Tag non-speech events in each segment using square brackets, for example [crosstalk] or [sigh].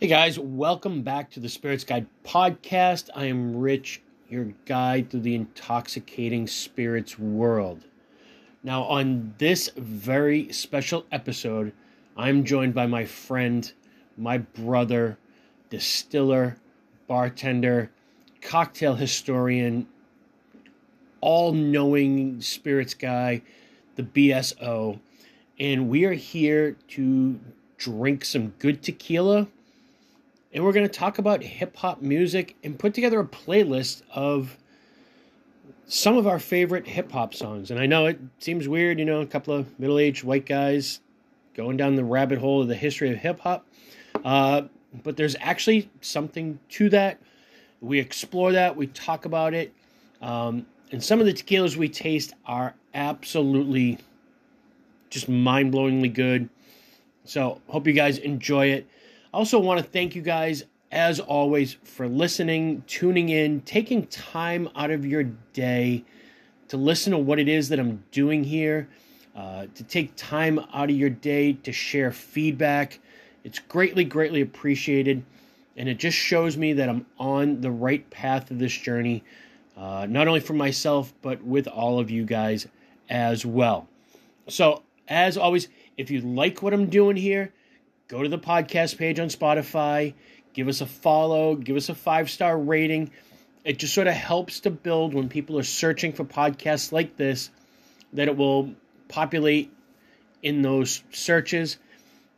Hey guys, welcome back to the Spirits Guide podcast. I am Rich, your guide through the intoxicating spirits world. Now, on this very special episode, I'm joined by my friend, my brother, distiller, bartender, cocktail historian, all knowing spirits guy, the BSO. And we are here to drink some good tequila and we're going to talk about hip hop music and put together a playlist of some of our favorite hip hop songs. And I know it seems weird, you know, a couple of middle aged white guys going down the rabbit hole of the history of hip hop. Uh, but there's actually something to that. We explore that, we talk about it. Um, and some of the tequilas we taste are absolutely just mind blowingly good. So, hope you guys enjoy it. I also want to thank you guys, as always, for listening, tuning in, taking time out of your day to listen to what it is that I'm doing here, uh, to take time out of your day to share feedback. It's greatly, greatly appreciated. And it just shows me that I'm on the right path of this journey, uh, not only for myself, but with all of you guys as well. So, as always, if you like what I'm doing here, go to the podcast page on Spotify, give us a follow, give us a five star rating. It just sort of helps to build when people are searching for podcasts like this, that it will populate in those searches.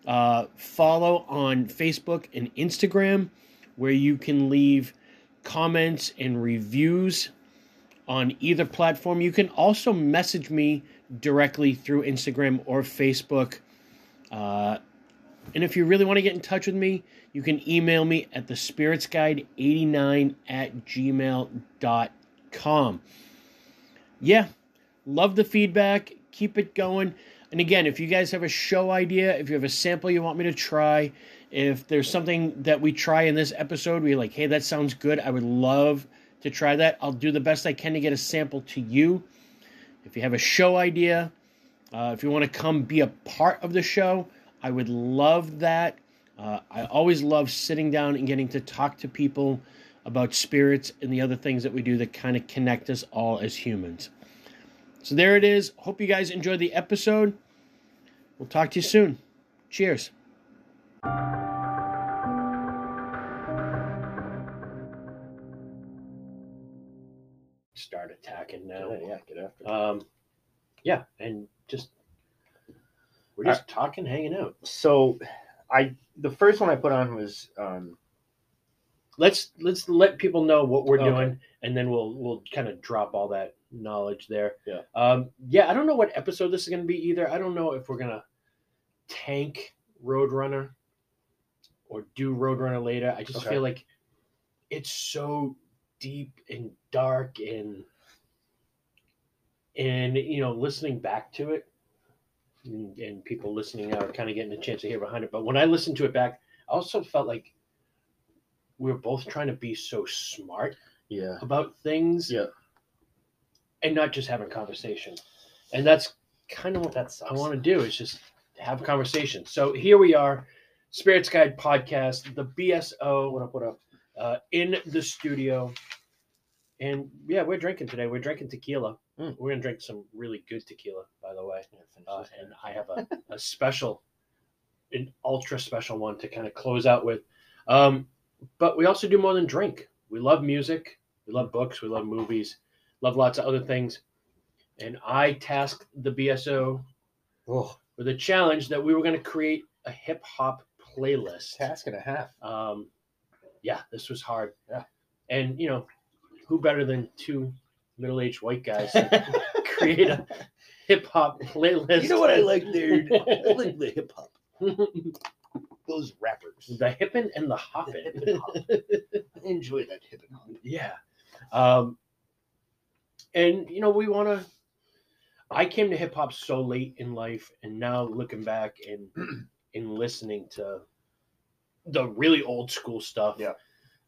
Uh, follow on Facebook and Instagram, where you can leave comments and reviews on either platform. You can also message me directly through Instagram or Facebook. Uh, and if you really want to get in touch with me, you can email me at the spiritsguide89 at gmail.com. Yeah, love the feedback. Keep it going. And again, if you guys have a show idea, if you have a sample you want me to try, if there's something that we try in this episode you're like, hey, that sounds good, I would love to try that. I'll do the best I can to get a sample to you. If you have a show idea, uh, if you want to come be a part of the show, I would love that. Uh, I always love sitting down and getting to talk to people about spirits and the other things that we do that kind of connect us all as humans. So there it is. Hope you guys enjoyed the episode. We'll talk to you soon. Cheers. Start attacking now. Yeah, yeah, get after it. Um, yeah, and just we're just talking, hanging out. so, I the first one I put on was um, Let's let's let people know what we're Okay. doing, and then we'll we'll kind of drop all that knowledge there. Yeah. Um. Yeah. I don't know what episode this is going to be either. I don't know if we're gonna tank Roadrunner or do Roadrunner later. I just Okay. feel like it's so deep and dark and and you know listening back to it and, and people listening are kind of getting a chance to hear behind it but when i listened to it back i also felt like we were both trying to be so smart yeah, about things Yeah. and not just having conversation and that's kind of what that sucks. i want to do is just have a conversation so here we are spirits guide podcast the bso What up? What up? uh, in the studio. And yeah, we're drinking today. We're drinking tequila. Mm. We're gonna drink some really good tequila, by the way. Yeah, Uh, and. I have a, [laughs] a special, an ultra special one to kind of close out with. Um, but we also do more than drink. We love music. We love books. We love movies. Love lots of other things. And I tasked the BSO oh, with a challenge that we were going to create a hip hop playlist. task and a half. Um, yeah, this was hard. Yeah. And, you know, who better than two middle aged white guys to [laughs] create a hip hop playlist? You know what I like there? [laughs] I like the hip hop. Those rappers. the hippin' and the The hoppin'. hip and hop. I enjoy that hip and hop. yeah. Um, and, you know, we want to. I came to hip hop so late in life, and now looking back and [clears throat] in listening to the really old school stuff. Yeah.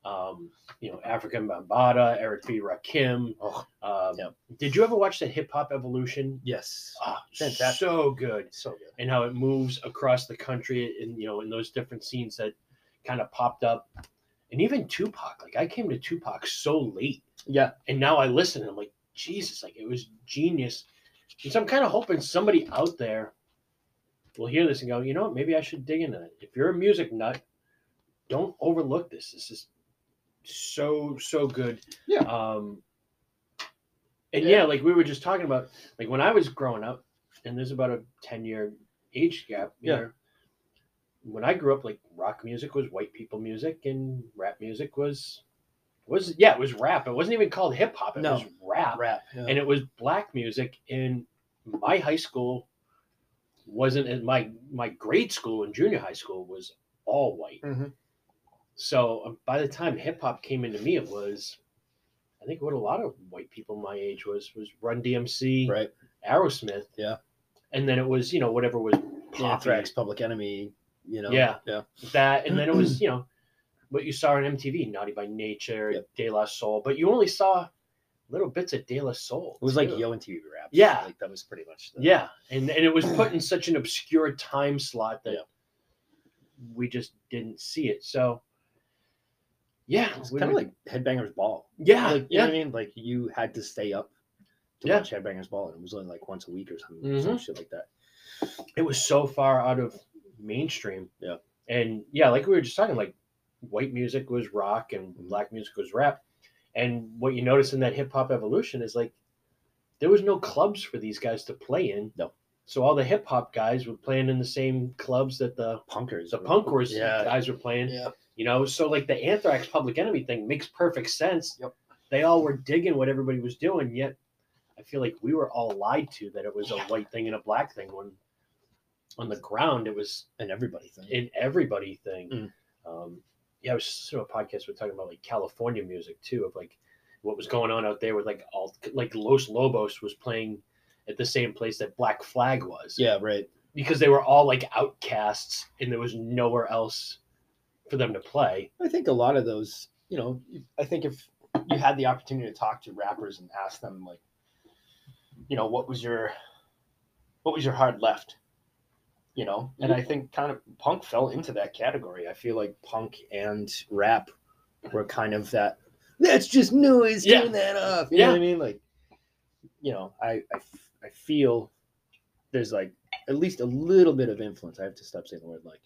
Um, you know, Afrika Bambaataa, Eric B. Rakim. Oh, Um, Yeah. Did you ever watch that Hip Hop Evolution? yes. Ah, Fantastic. so good, So good. and how it moves across the country, and you know, in those different scenes that kind of popped up, and even Tupac. Like I came to Tupac so late, Yeah. and now I listen and I'm like, Jesus, like it was genius. And so I'm kind of hoping somebody out there will hear this and go, you know, what, maybe I should dig into it. If you're a music nut, don't overlook this. This is so so good. Yeah. Um. And Yeah. yeah, like we were just talking about, like when I was growing up, and there's about a ten year age gap. Yeah. There. When I grew up, like rock music was white people music, and rap music was was yeah, it was rap. It wasn't even called hip hop. It No. was rap Rap. Yeah. and it was black music in my high school wasn't in my my grade school and junior high school was all white Mhm. So um, by the time hip hop came into me it was i think what a lot of white people my age was was run dmc right. aerosmith Yeah. and then it was you know whatever was. Anthrax, Public Enemy. You know. Yeah. Yeah. that and then it was [clears throat] you know what you saw on mtv naughty by nature Yep. de la soul but you only saw little bits of de la soul It was like. Yo MTV rap. Yeah. Like that was pretty much. The, Yeah, and and it was put in such an obscure time slot that Yeah. we just didn't see it. So, yeah, It's kind of like Headbangers Ball. yeah, like you yeah, know what I mean? Like you had to stay up to Yeah. watch Headbangers Ball, and it was only like once a week or something, some Mhm. shit like that. it was so far out of mainstream. Yeah. and yeah, like we were just talking, like white music was rock and Mhm. black music was rap, and what you notice in that hip hop evolution is like there was no clubs for these guys to play in. No. So all the hip hop guys were playing in the same clubs that the Punkers. the punkers Yeah. guys were playing. Yeah. You know, so like the Anthrax Public Enemy thing makes perfect sense. Yep. They all were digging what everybody was doing, yet I feel like we were all lied to that it was a white thing and a black thing when on the ground it was And everybody thing. an everybody thing. Mm. Um, yeah, I was to a podcast. We're talking about like California music too, of like what was going on out there with like all like Los Lobos was playing at the same place that Black Flag was yeah. Right. because they were all like outcasts and there was nowhere else for them to play. I think a lot of those, you know, I think if you had the opportunity to talk to rappers and ask them like, you know, what was your, what was your hard left, you know, and I think kind of punk fell into that category. I feel like punk and rap were kind of that. That's just noise. Yeah. Turn that off. You know Yeah. what I mean? Like, you know, I, I, I feel there's like at least a little bit of influence. I have to stop saying the word like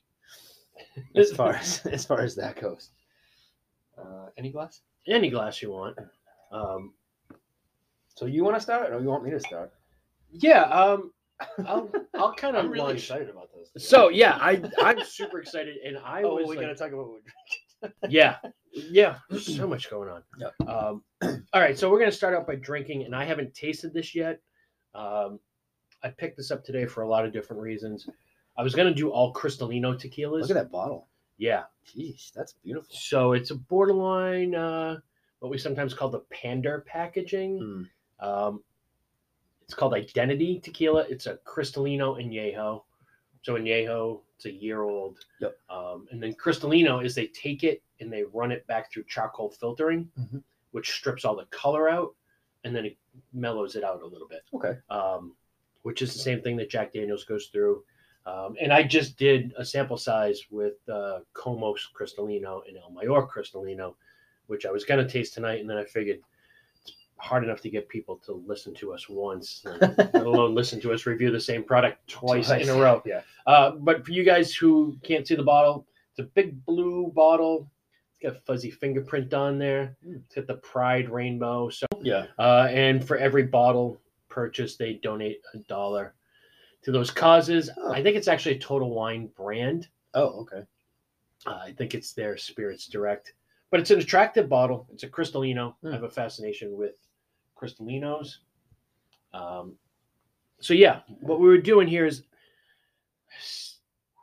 as far [laughs] as as far as that goes. Uh, any glass? Any glass you want. Um, So you want to start, or you want me to start? yeah, um, [laughs] I'll I'll kind of I'm really launch. excited about this. So yeah, I I'm super excited, and [laughs] I oh, was we're like, gonna talk about what we're yeah, yeah. So much going on. Yep. Um, [clears throat] all right, so we're gonna start out by drinking, and I haven't tasted this yet. Um, I picked this up today for a lot of different reasons. I was gonna do all Cristalino tequilas. Look at that bottle. Yeah. Jeez, that's beautiful. So it's a borderline, uh, what we sometimes call the pander packaging. Mm. Um, it's called Identity Tequila. It's a Cristalino Añejo. So Añejo, it's a year old. Yep. Um, and then Cristalino is they take it and they run it back through charcoal filtering, Mhm. which strips all the color out, and then it mellows it out a little bit. Okay. Um, which is the same thing that Jack Daniels goes through. Um, and I just did a sample size with uh, Komos Cristalino and El Mayor Cristalino, which I was going to taste tonight. And then I figured it's hard enough to get people to listen to us once, [laughs] let alone listen to us review the same product twice, in a row. [laughs] Yeah. Uh, but for you guys who can't see the bottle, it's a big blue bottle. It's got a fuzzy fingerprint on there. Mm. It's got the Pride rainbow. So Yeah. uh, and for every bottle purchase, they donate a dollar to those causes. Oh. I think it's actually a Total Wine brand. Oh, okay. Uh, I think it's their Spirits Direct, but it's an attractive bottle. It's a Cristalino. Hmm. I have a fascination with Cristalinos. Um, so yeah, what we were doing here is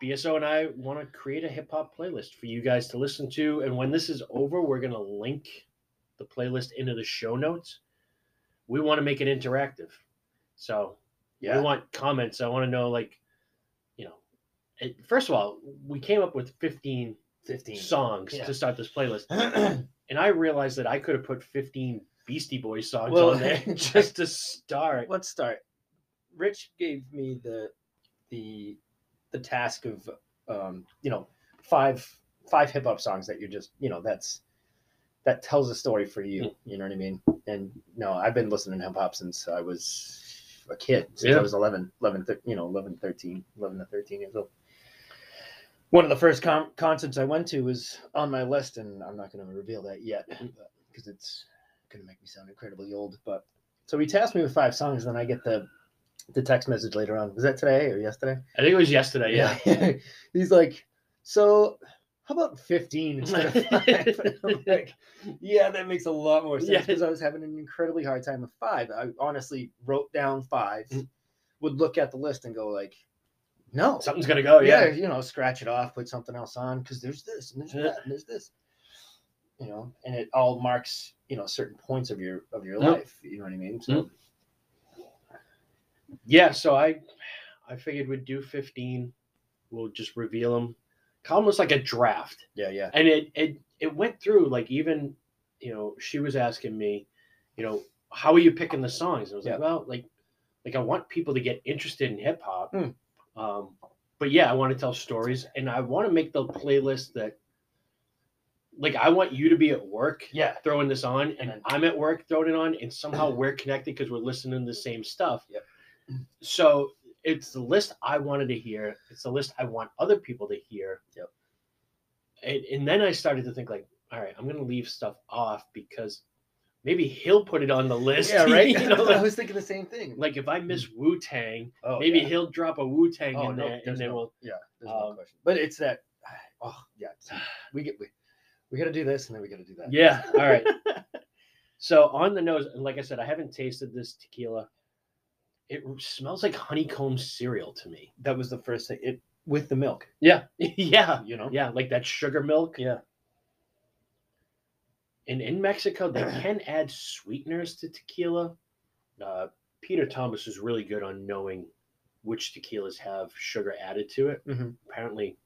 BSO and I want to create a hip hop playlist for you guys to listen to, and when this is over, we're gonna link the playlist into the show notes. We want to make it interactive, so Yeah. we want comments. I want to know, like, you know, it, first of all, we came up with fifteen Fifteen songs Yeah. to start this playlist, [clears throat] and I realized that I could have put fifteen Beastie Boys songs Well- on there [laughs] just to start. Let's start. Rich gave me the the the task of um, you know five five hip hop songs that you're just you know that's that tells a story for you. Mm. You know what I mean? And no, I've been listening to hip hop since I was a kid. Since Yeah. I was 11, 11, thir- you know, 11, 13, 11 to 13 years old. One of the first con- concerts I went to was on my list, and I'm not going to reveal that yet mm-hmm. because it's going to make me sound incredibly old. But so he tasked me with five songs, and then I get the the text message later on. Was that today or yesterday? I think it was yesterday. Yeah. Yeah. [laughs] He's like, so how about 15 instead of [laughs] five? [laughs] Like, yeah, that makes a lot more sense Yeah. because I was having an incredibly hard time with five. I honestly wrote down five, Mm. would look at the list and go like, no. Something's gonna go. yeah, Yeah. you know, scratch it off, put something else on because there's this and there's that and there's this. You know, and it all marks, you know, certain points of your of your life. You know what I mean? So Yeah. So I, I figured we'd do fifteen. We'll just reveal them, almost like a draft. yeah, yeah. and it it it went through like even you know she was asking me you know how are you picking the songs and i was Yeah. like well like like i want people to get interested in hip-hop Hmm. um but yeah i want to tell stories and i want to make the playlist that like i want you to be at work Yeah. throwing this on and And- i'm at work throwing it on and somehow we're connected because we're listening to the same stuff Yep. so it's the list i wanted to hear it's the list i want other people to hear Yep. and, and then i started to think like all right i'm gonna leave stuff off because maybe he'll put it on the list Yeah, [laughs] right. you know, [laughs] I was thinking the same thing. like if i miss wu-tang Oh, maybe yeah. he'll drop a wu-tang Oh, in no, there and then no- we'll Yeah, there's no Um, question. But it's that. [sighs] Oh yeah, we get we, we got to do this and then we got to do that. yeah all right [laughs] so on the nose and like i said i haven't tasted this tequila it smells like honeycomb cereal to me that was the first thing. It with the milk, yeah [laughs] yeah you know. yeah like that sugar milk Yeah. and in Mexico, they [clears throat] can add sweeteners to tequila. Uh, Peter Thomas is really good on knowing which tequilas have sugar added to it. Mhm. Apparently,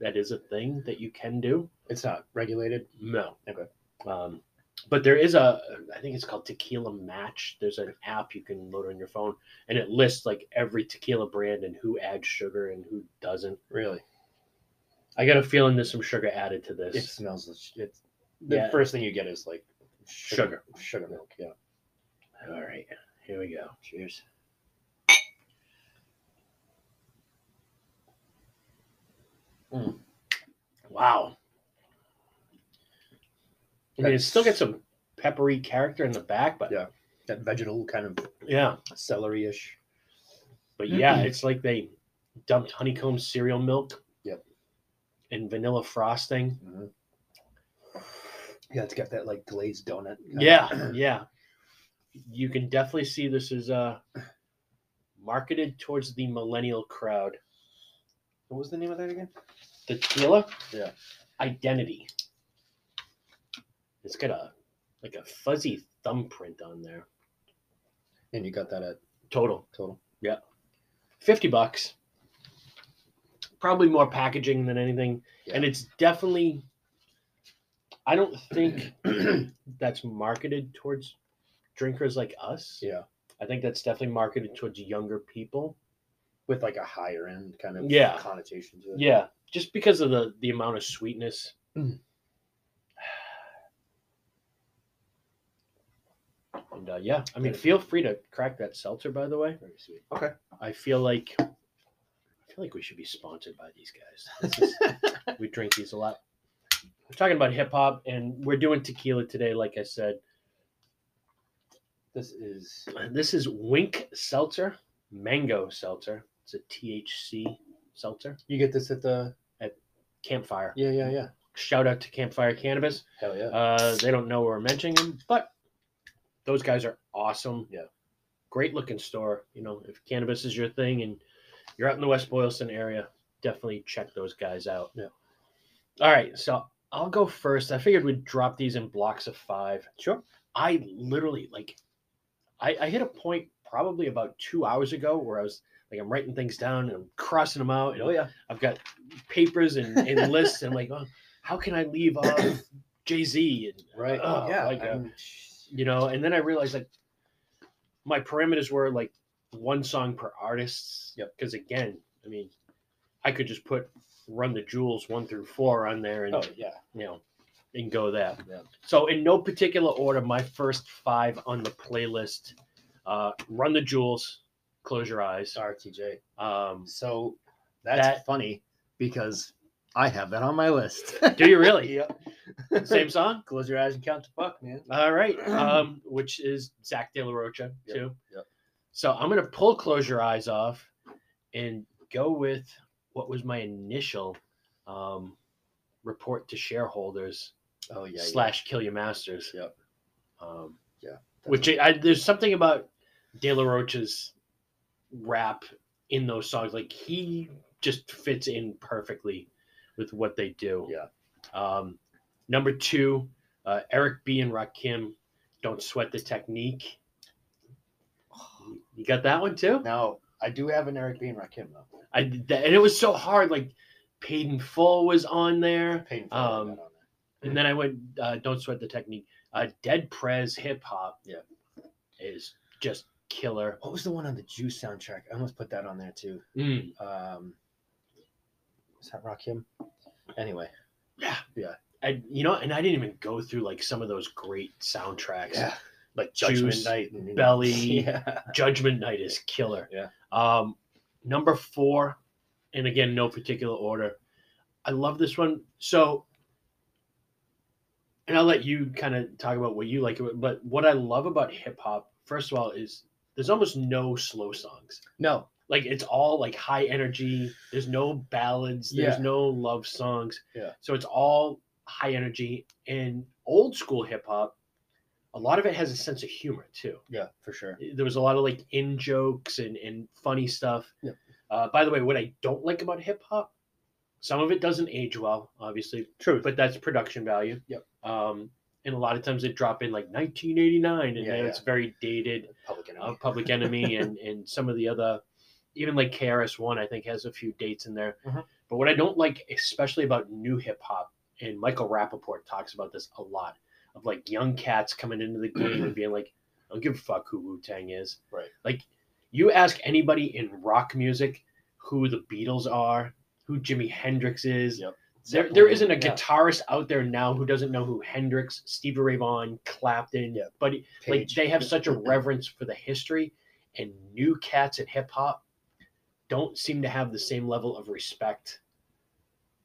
that is a thing that you can do. It's not regulated. No. Okay. Um, but there is a, I think it's called Tequila Match. There's an app you can load on your phone, and it lists like every tequila brand and who adds sugar and who doesn't. Really, I got a feeling there's some sugar added to this. it smells. It's the Yeah. first thing you get is like Sugar. sugar milk. Yeah. All right, here we go. Cheers. Hmm. Wow. I mean, it still gets some peppery character in the back, but Yeah. That vegetal kind of yeah, celery-ish. but yeah, Mhm. it's like they dumped honeycomb cereal milk. Yep. And vanilla frosting. Yeah, it's got that like glazed donut. Yeah, [clears throat] yeah. You can definitely see this is uh marketed towards the millennial crowd. what was the name of that again? The tequila? Yeah. Identity. It's got a like a fuzzy thumbprint on there. And you got that at Total. total. Yeah. 50 bucks. Probably more packaging than anything. And it's definitely, I don't think [clears throat] that's marketed towards drinkers like us. Yeah. I think that's definitely marketed towards younger people. With like a higher end kind of Yeah. connotation to it. Yeah. Just because of the, the amount of sweetness. Mm. And uh, yeah, I mean, feel free to crack that seltzer, by the way. Very sweet. Okay. I feel like I feel like we should be sponsored by these guys. This is, [laughs] we drink these a lot. We're talking about hip hop, and we're doing tequila today. Like I said, This is this is Wynk Seltzer, Mango Seltzer. It's a THC seltzer. you get this at the at Campfire. yeah yeah yeah Shout out to Campfire Cannabis. hell yeah Uh, they don't know we're mentioning them, but those guys are awesome. Yeah. Great looking store. You know, if cannabis is your thing and you're out in the West Boylston area, definitely check those guys out. Yeah. All right. So I'll go first. I figured we'd drop these in blocks of five. sure I literally like I, I hit a point probably about two hours ago where I was like I'm writing things down and I'm crossing them out. And oh yeah I've got papers and, and [laughs] lists and like, oh, how can I leave off Jay Z and right oh, yeah like, uh, you know? And then I realized like my parameters were like one song per artist. Yep. Because again, I mean, I could just put run the jewels one through four on there and Oh yeah. you know and go there. Yeah. So in no particular order, my first five on the playlist: uh, "Run the Jewels," "Close Your Eyes." RTJ. Um, So that's That- funny because I have that on my list. do you really? [laughs] Yep. Same [laughs] song? Close your eyes and count to fuck, man. All right. [clears throat] Um, which is Zack De La Rocha Yep, too. yep. So I'm gonna pull "Close Your Eyes" off and go with what was my initial um, report to shareholders Oh yeah. slash Kill Your Masters. Yep. Um, Yeah, Which I, there's something about De La Rocha's rap in those songs. Like he just fits in perfectly with what they do. Yeah. Um, number two, uh, Eric B and Rakim, "Don't Sweat the Technique." You got that one too? Now I do have an Eric B and Rakim though. I that, and it was so hard. Like Paid in Full was on there. Painful. Um, And then I went, uh, Don't Sweat the Technique. Uh, Dead Prez Hip Hop Yeah. is just killer. what was the one on the Juice soundtrack? I almost put that on there too. Mm, Um, was that Rakim? Anyway. yeah. Yeah. And you know, and I didn't even go through like some of those great soundtracks. Yeah. Like Judgment Judgment Night and Belly. [laughs] Yeah. Judgment Night is killer. Yeah. Um, number four, and again, no particular order. I love this one. So, and I'll let you kind of talk about what you like. But what I love about hip hop, first of all, is there's almost no slow songs. No. Like it's all like high energy. There's no ballads. There's Yeah. no love songs. Yeah. So it's all high energy and old school hip hop. A lot of it has a sense of humor too Yeah, for sure. there was a lot of like in jokes and, and funny stuff. Yep. Uh, by the way, what I don't like about hip hop, some of it doesn't age well, obviously, True. but that's production value. Yep. Um, and a lot of times they drop in like 1989, and Yeah, then yeah. it's very dated. Public Enemy. Uh, Public Enemy and and some of the other, even like KRS One, I think has a few dates in there. Mhm. But what I don't like, especially about new hip hop, and Michael Rapaport talks about this a lot, of like young cats coming into the game and being like, I don't give a fuck who Wu Tang is. Right. Like, you ask anybody in rock music who the Beatles are, who Jimi Hendrix is. Yep. There, there isn't a Yeah. guitarist out there now who doesn't know who Hendrix, Stevie Ray Vaughan, Clapton, Yep. but like they have such a reverence for the history, and new cats in hip hop don't seem to have the same level of respect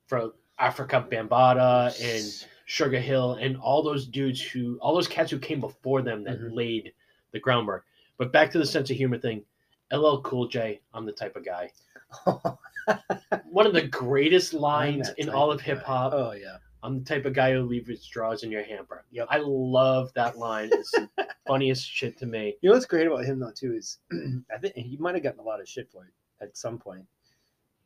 for Afrika Bambaataa and Sugar Hill and all those dudes who, all those cats who came before them that Mhm. laid the groundwork. But back to the sense of humor thing, LL Cool J, I'm the type of guy. [laughs] One of the greatest lines in all of of hip hop. Oh yeah. I'm the type of guy who leaves his drawers in your hamper. Yep. I love that line. It's the [laughs] funniest shit to me. You know what's great about him though too is [clears throat] I think he might have gotten a lot of shit for it at some point.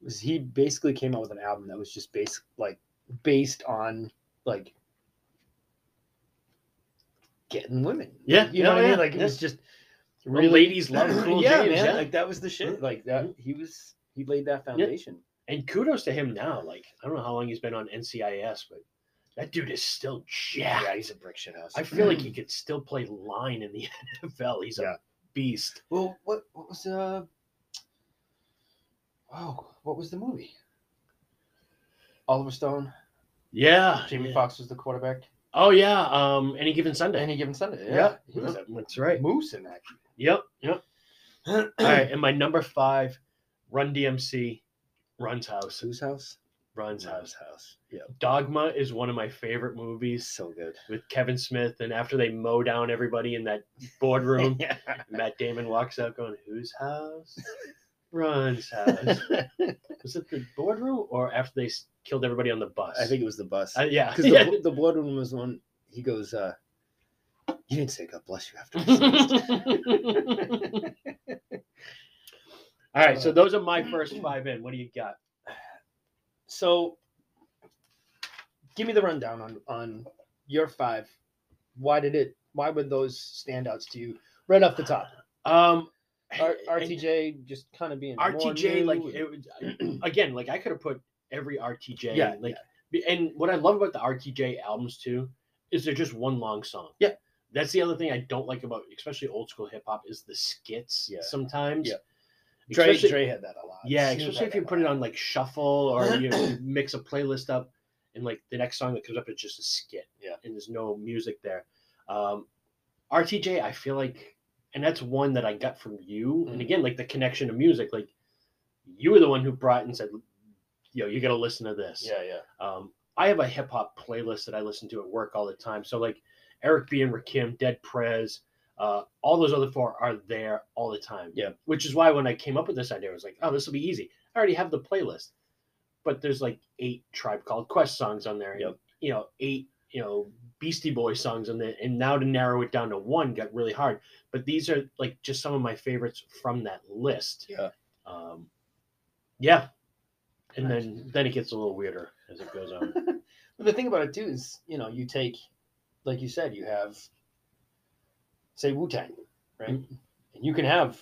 Was he basically came out with an album that was just based like based on like getting women. Yeah, You know yeah, what I yeah, mean? Like it yeah. was just Well, ladies love [clears throat] Cool yeah, James, man. Like that was the shit. Like that he was he laid that foundation. And kudos to him now. Like, I don't know how long he's been on NCIS, but that dude is still jacked. Yeah, he's a brick shit house. I feel like [clears throat] he could still play line in the [laughs] NFL. He's a beast. Well, what what was uh oh what was the movie? Oliver Stone. Yeah. Jamie yeah. Foxx was the quarterback. Oh yeah. Um, any given Sunday. Any given Sunday. Yeah, Yeah, he was yeah, a that's right. moose in that. Yep. Yep. [clears throat] All right. And my number five, Run DMC, Run's House. Whose house? Run's House House. house. Yeah, Dogma is one of my favorite movies so good. with Kevin Smith. And after they mow down everybody in that boardroom, [laughs] yeah. Matt Damon walks out going, "Whose house? [laughs] Run's [laughs] house." Was it the boardroom or after they s- killed everybody on the bus? I think it was the bus. Uh, yeah. Because yeah. the, the boardroom was one. He goes, uh, "You didn't say God bless you after." [laughs] [laughs] All right, so those are my first five in. What do you got? so, give me the rundown on on your five. Why did it? Why would those standouts to you right off the top? Um, R- RTJ just kind of being RTJ, like it again, like I could have put every RTJ. Yeah, like, and what I love about the RTJ albums too is they're just one long song. Yeah. that's the other thing I don't like about, especially old school hip hop, is the skits. Yeah. sometimes. Yeah. Dre, Dre had that a lot. Yeah, especially if you put it on like shuffle or you, know, [clears throat] you mix a playlist up, and like the next song that comes up is just a skit. Yeah. and there's no music there. Um, RTJ, I feel like, and that's one that I got from you. And Mhm. again, like the connection to music, like you were the one who brought and said, "Yo, you got to listen to this." Yeah, yeah. Um, I have a hip hop playlist that I listen to at work all the time. So like Eric B and Rakim, Dead Prez, uh, all those other four are there all the time. Yeah. Which is why when I came up with this idea, I was like, oh, this will be easy. I already have the playlist. But there's like eight Tribe Called Quest songs on there. and, Yep. You know, eight, you know, Beastie Boy songs on there. And now to narrow it down to one got really hard. But these are like just some of my favorites from that list. Yeah. Um, yeah. And Nice. then then it gets a little weirder as it goes on. [laughs] But the thing about it too is, you know, you take, like you said, you have, say Wu Tang, right? Mm-hmm. And you can have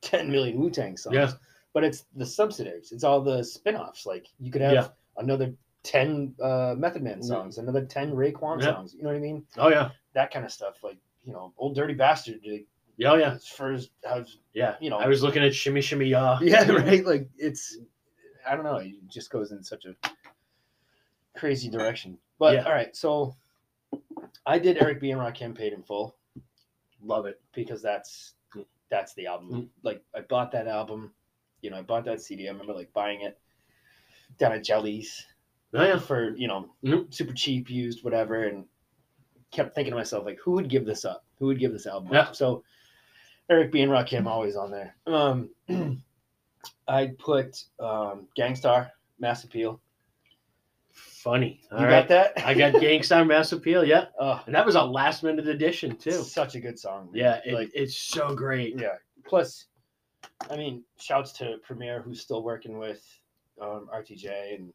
ten million Wu Tang songs, Yeah. but it's the subsidiaries. It's all the spin-offs. Like you could have Yeah. another ten uh, Method Man songs, another ten Raekwon Yeah. songs. You know what I mean? Oh yeah. That kind of stuff. Like you know, old Dirty Bastard. Like, Yeah, oh, yeah. as far as how Yeah. you know, I was looking at Shimmy Shimmy Ya. [laughs] yeah, right. Like it's, I don't know. It just goes in such a crazy direction. But Yeah. all right, so I did Eric B and Rakim paid in full Love it. because that's that's the album. Mm. Like I bought that album, you know, I bought that CD. I remember like buying it down at Jellies yeah. for you know Mhm. super cheap, used, whatever, and kept thinking to myself like, who would give this up? Who would give this album Yeah. up? So Eric B and Rakim always on there. Um, [clears throat] I put um, Gang Starr, Mass Appeal. Funny. You All got that? I got [laughs] Gang Starr Mass Appeal, yeah. Oh, And that was a last minute addition too. such a good song. man. Yeah, it, like it's so great. yeah. Plus, I mean, shouts to Premier who's still working with um, RTJ and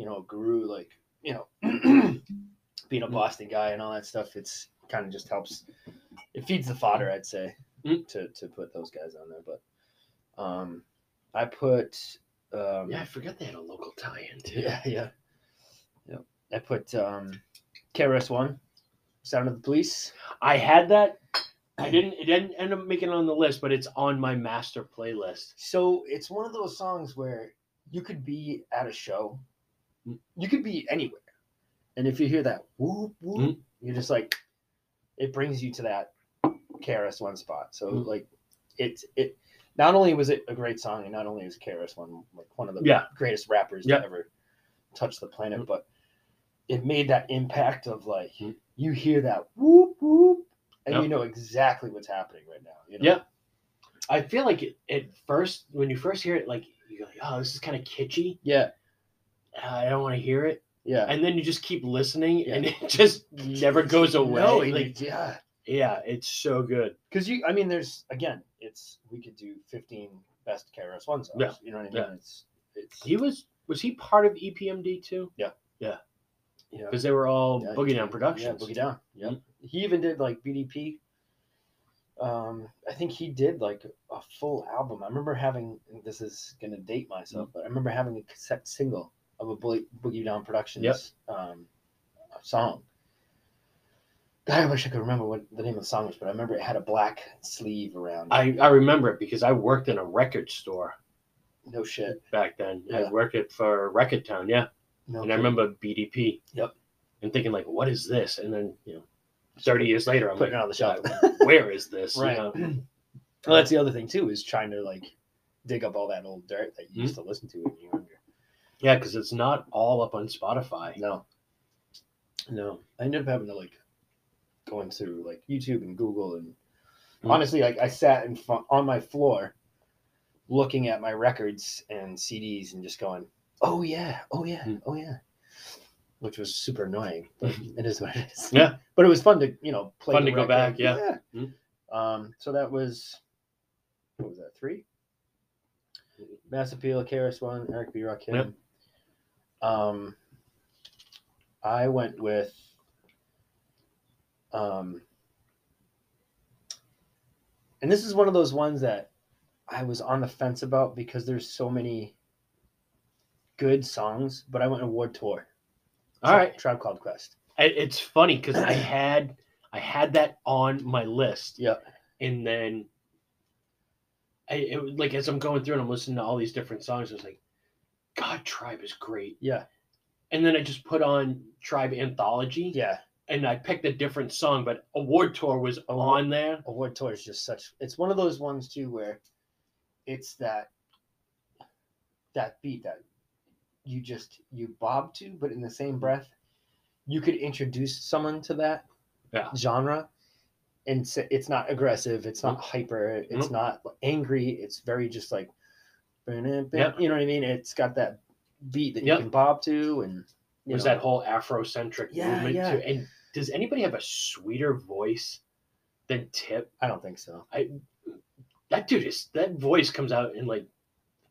you know Guru, like you know, [clears throat] being a Mm. Boston guy and all that stuff. It's kind of just helps. It feeds the fodder, I'd say, Mm. to to put those guys on there. But um, I put um, Yeah, I forgot they had a local tie-in too. yeah, yeah, yeah. I put um, KRS One, Sound of the Police. I had that. I didn't. It didn't end up making it on the list, but it's on my master playlist. So it's one of those songs where you could be at a show. You could be anywhere, and if you hear that whoop whoop, Mm. you're just like, it brings you to that KRS One spot. So Mm. like, it it not only was it a great song, and not only is KRS One like one of the Yeah. greatest rappers Yeah. to ever touch the planet, Mm. but it made that impact of like you hear that whoop whoop, and Yep. you know exactly what's happening right now. You know? Yeah. I feel like it, at first, when you first hear it, like you're like, "Oh, this is kind of kitschy. yeah, I don't want to hear it." yeah. And then you just keep listening, Yeah. and [laughs] it just never goes away. No, like, yeah. yeah, it's so good. because you i mean there's again it's we could do 15 best KRS One songs Yeah, you know what i mean yeah. it's it's He was was he part of EPMD too? yeah Yeah. Yeah. Because they were all Yeah, Boogie Down Productions. yeah boogie down yeah Mhm. he even did like bdp um i think he did like a full album i remember having this is gonna date myself Mm. but i remember having a cassette single of a Bo- boogie down productions Yep. um song God, I wish I could remember what the name of the song was, but I remember it had a black sleeve around. it. I, I remember it because I worked in a record store no shit. back then. Yeah. I worked it for Record Town, yeah. No and I remember BDP. Yep. And thinking like, what is this? And then you know, thirty years later, I'm Putting like, it on the shelf. Where is this? You Right. know? [clears throat] Well, that's the other thing too is trying to like dig up all that old dirt that you used Hmm? to listen to when you were. Yeah, because it's not all up on Spotify. No, no, I ended up having to like going through like YouTube and Google and Hmm. honestly, like I sat in front on my floor looking at my records and CDs and just going, "Oh yeah, oh yeah, Hmm. oh yeah," which was super annoying, but it is what it is. Yeah. [laughs] but it was fun to you know play. Fun to go back, yeah. Hmm. Um, so that was what was that three? Mass Appeal, KRS One, Eric B. Rakim. Yep. Um, I went with um, and this is one of those ones that I was on the fence about because there's so many good songs, but I went with Ward Tour. All right. Tribe Called Quest. It's funny because I [clears throat] had I had that on my list, Yeah. and then I it, like as I'm going through and I'm listening to all these different songs, I was like, God, Tribe is great. Yeah. And then I just put on Tribe Anthology, Yeah. and I picked a different song, but Award Tour was Award- on there. Award Tour is just such it's one of those ones too where it's that that beat that you just you bob to, but in the same mm-hmm. breath, you could introduce someone to that Yeah. genre and it's not aggressive, it's not mm-hmm. hyper, it's Nope. not angry, it's very just like Yep. you know what I mean? It's got that beat that Yep. you can bob to and know, that whole Afrocentric Yeah, movement yeah. too. And does anybody have a sweeter voice than Tip? I don't think so. I That dude is that voice comes out and like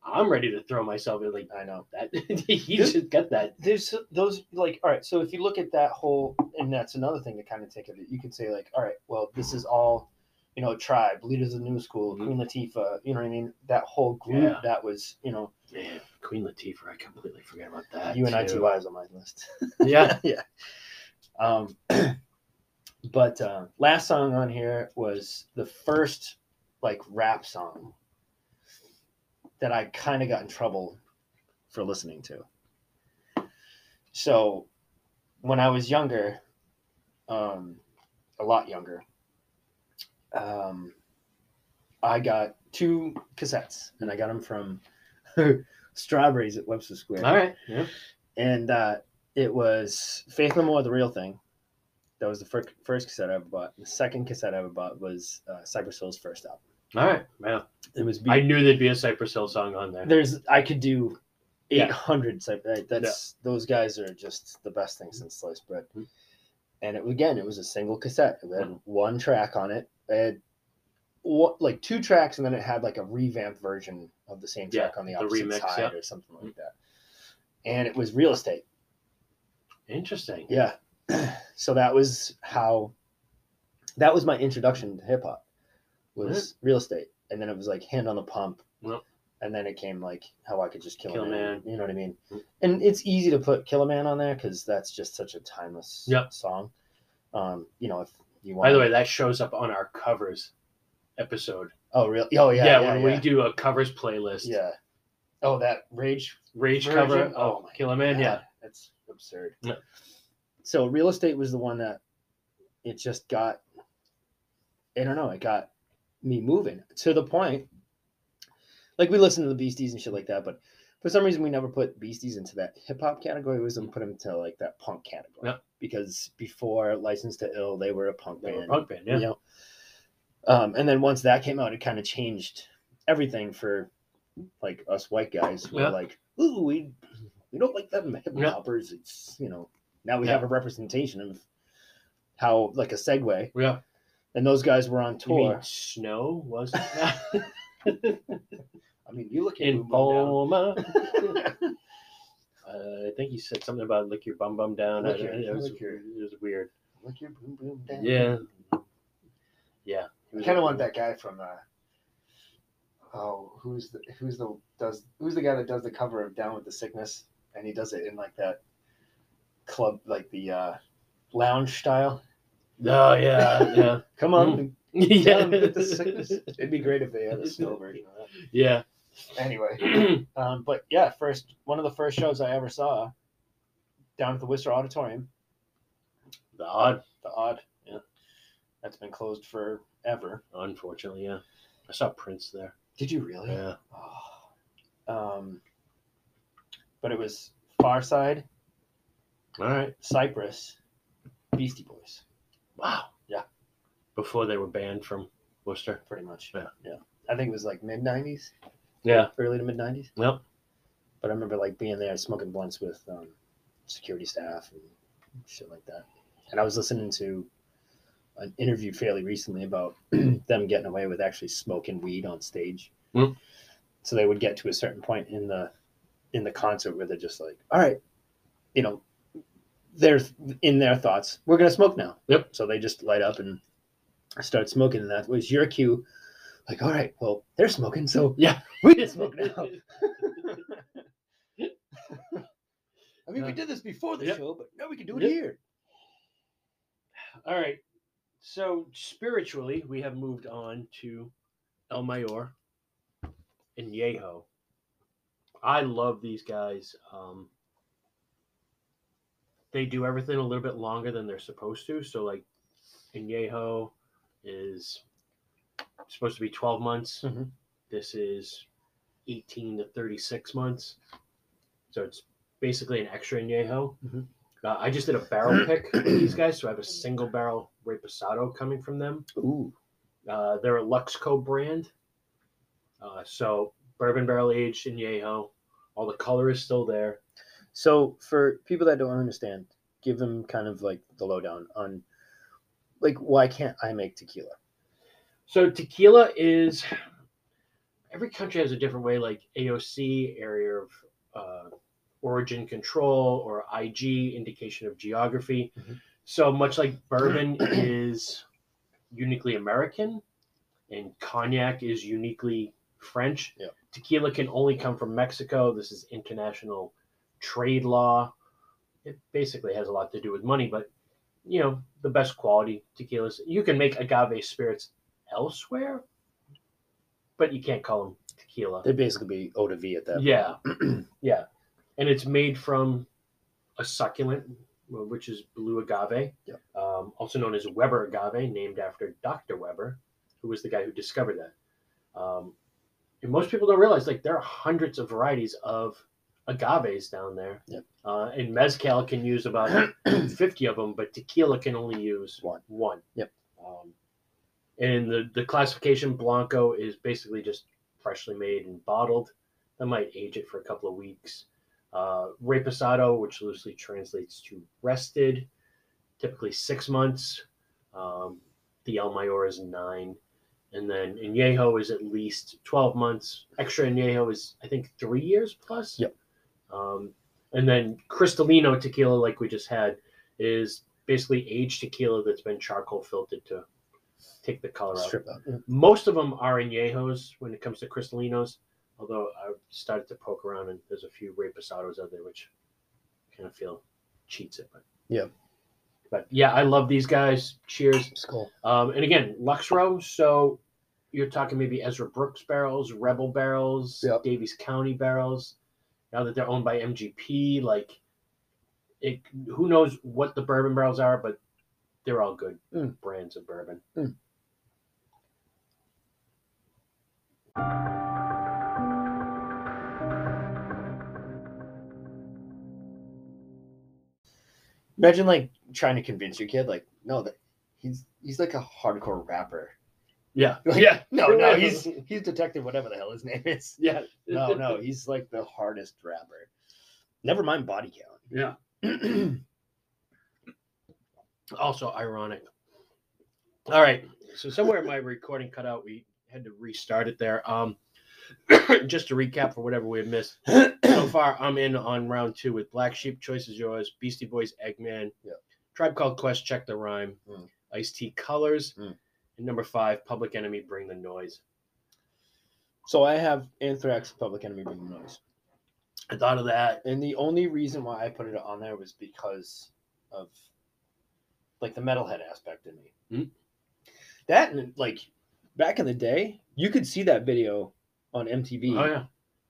I'm ready to throw myself in like I know. that. [laughs] he just got that. there's those like all right so if you look at that whole and that's another thing to kind of take of it you could say like all right well this is all you know tribe leaders of new school Mhm. queen latifah you know what i mean that whole group Yeah. that was you know Man, Queen Latifah, I completely forgot about that. you and i too. two eyes on my list [laughs] Yeah. yeah um [clears throat] but uh, last song on here was the first like rap song that i kind of got in trouble for listening to so when i was younger um a lot younger um i got two cassettes and i got them from [laughs] strawberries at webster square All right. Yeah. and uh, it was Faith No More, the real thing. That was the fir- first cassette I ever bought. The second cassette I ever bought was uh, Cypress Hill's first album. All right. Yeah. It was. I knew there'd be a Cypress Hill song on there. There's. I could do Yeah. eight hundred. Cypress. That's those guys are just the best thing since sliced bread. Mhm. And it again, it was a single cassette. It had one track on it. It had what, like two tracks, and then it had like a revamped version of the same Yeah, track on the the opposite remix, side yeah. or something like that. And it was real estate. Interesting. Yeah. [clears throat] So that was how that was my introduction to hip hop was real estate. And then it was like hand on the pump. Yep. And then it came like how I could just kill, Kill a man. Man. You know what I mean? And it's easy to put Kill a Man on there because that's just such a timeless Yep. song. Um, you know, if you want By the way, that shows up on our covers episode. Oh really? Oh yeah. Yeah, when we do a covers playlist. Yeah. Oh that rage Rage version? cover. Oh my Killer Man. Yeah. That's absurd. So real estate was the one that it just got I don't know, it got me moving to the point. Like we listen to the Beasties and shit like that, but for some reason we never put Beasties into that hip hop category. We always put them into like that punk category. Yeah. Because before License to Ill, they were a punk They were a band. punk band. Yeah. You know? Um, and then once that came out, it kind of changed everything for like us white guys. We're Yeah. like, ooh, we we don't like them hip Yeah. hoppers. It's you know now we Yeah. have a representation of how like a segue. Yeah. And those guys were on tour. Snow wasn't [laughs] [laughs] I mean, you look at Informer? [laughs] Uh, I think he said something about lick your bum bum down. Lick your- it, was, lick your- it was weird. Look your boom boom down. Yeah. Yeah. I kind of want that guy from. Uh, oh, who's the who's the does who's the guy that does the cover of Down with the Sickness, and he does it in like that club, like the uh, lounge style. Oh yeah, yeah, [laughs] Come on, yeah. Down with [laughs] the Sickness. It'd be great if they had a snow version of that. yeah. Anyway, [clears throat] um, but yeah, first one of the first shows I ever saw down at the Worcester Auditorium, the odd, the Odd. Yeah, that's been closed forever. unfortunately, yeah. I saw Prince there. Did you really? Yeah. Oh. Um, but it was Pharcyde, All right. Cypress, Beastie Boys, Wow. Yeah. Before they were banned from Worcester. pretty much. Yeah. yeah. I think it was like mid '90s, Yeah. early to mid '90s. Yep. But I remember like being there smoking blunts with um, security staff and shit like that. And I was listening to an interview fairly recently about [clears throat] them getting away with actually smoking weed on stage. Hmm. So they would get to a certain point in the in the concert where they're just like, "All right, you know, they're in their thoughts. We're gonna smoke now." Yep. So they just light up and start smoking, and that was your cue. Like, all right, well, they're smoking, so [laughs] Yeah. [laughs] we can [laughs] smoke now. I mean, we did this before the Yep. show, but now we can do it Yep. here. All right. So spiritually, we have moved on to El Mayor. and Yeho. I love these guys. Um, they do everything a little bit longer than they're supposed to. So, like, Añejo is supposed to be 12 months. Mhm. This is 18 to 36 months. So, it's basically an extra Añejo. Mhm. Uh, I just did a barrel [clears throat] pick with these guys. So, I have a single barrel Reposado coming from them. Ooh. Uh, they're a Luxco brand. Uh, so bourbon barrel aged Añejo. All the color is still there. So for people that don't understand, give them kind of like the lowdown on like why can't I make tequila? So tequila is every country has a different way, like AOC, area of uh, origin control, or IG, indication of geography. Mhm. So much like bourbon is uniquely American, and cognac is uniquely French. Yep. Tequila can only come from Mexico. This is international trade law. It basically has a lot to do with money, but you know the best quality tequilas. You can make agave spirits elsewhere, but you can't call them tequila. They'd basically be eau de vie at that. Yeah, [clears throat] yeah, and it's made from a succulent, which is blue agave, Yep. um, also known as Weber agave, named after Dr. Weber, who was the guy who discovered that. Um, and most people don't realize like there are hundreds of varieties of agaves down there. Yep. Uh, and mezcal can use about [clears throat] 50 of them, but tequila can only use One. One. Yep. Um, and the, the classification Blanco is basically just freshly made and bottled. That might age it for a couple of weeks. Uh, Reposado, which loosely translates to rested, typically six months. Um, the El Mayor is nine. And then Añejo is at least 12 months. Extra Añejo is, I think, three years plus. Yep. Um, and then Cristalino tequila, like we just had, is basically aged tequila that's been charcoal filtered to take the color out. Strip out. Most of them are añejos when it comes to cristalinos, although I've started to poke around and there's a few reposados out there which kind of feel cheats it. But Yeah. But yeah, I love these guys. Cheers. Skull. Um, and again, Lux Luxro. So you're talking maybe Ezra Brooks barrels, Rebel barrels, Yep. Daviess County barrels. Now that they're owned by MGP, like it, who knows what the bourbon barrels are, but they're all good Mm. brands of bourbon. Mm. Imagine like trying to convince your kid, like, no, that he's he's like a hardcore rapper. Yeah, [laughs] Like, yeah. No, no, he's he's detective, whatever the hell his name is. yeah. No, no, he's like the hardest rapper. Never mind body count. Yeah. [clears throat] Also ironic. All right. So somewhere my recording cut out. We had to restart it there. Um, [clears throat] just to recap for whatever we have missed. [clears throat] So far, I'm in on round two with Black Sheep. Choice is yours. Beastie Boys, Eggman. Yeah. Tribe Called Quest. Check the rhyme. Mm. Ice T Colors. Mm. And number five, Public Enemy. Bring the noise. so I have Anthrax, Public Enemy, Bring the Noise, I thought of that. and the only reason why I put it on there was because of like the metalhead aspect in me. Hmm. That and like back in the day, you could see that video on MTV Oh yeah.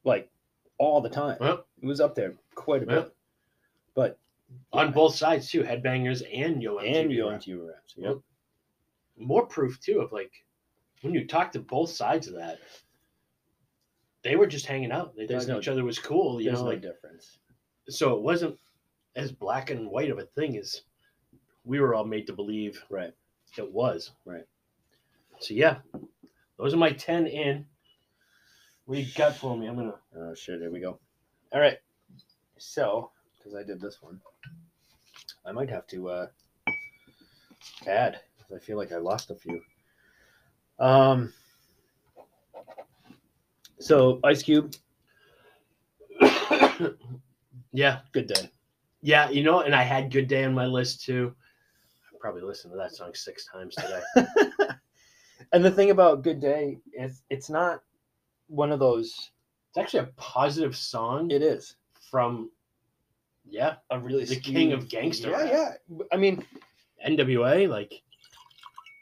like all the time. Well, It was up there quite a Yeah. bit. But on both sides too, Headbangers and Yo MTV and Yo. MTV raps. Yep. More proof too of like when you talk to both sides of that, they were just hanging out. They thought no- each other was cool, you There's know. no Like difference. so, it wasn't as black and white of a thing as we were all made to believe Right. it was. Right. So yeah, those are my ten in. What you got for me? I'm gonna. Oh shit, here we go. All right. So, because I did this one, I might have to uh add because I feel like I lost a few. Um. So Ice Cube, [coughs] yeah, good day. yeah. You know, and I had "Good Day" on my list too. Probably listened to that song six times today. [laughs] [laughs] and the thing about Good Day is it's not one of those. it's actually a positive song It is from, yeah, a really The king of gangster Yeah, rap. yeah. I mean, NWA. Like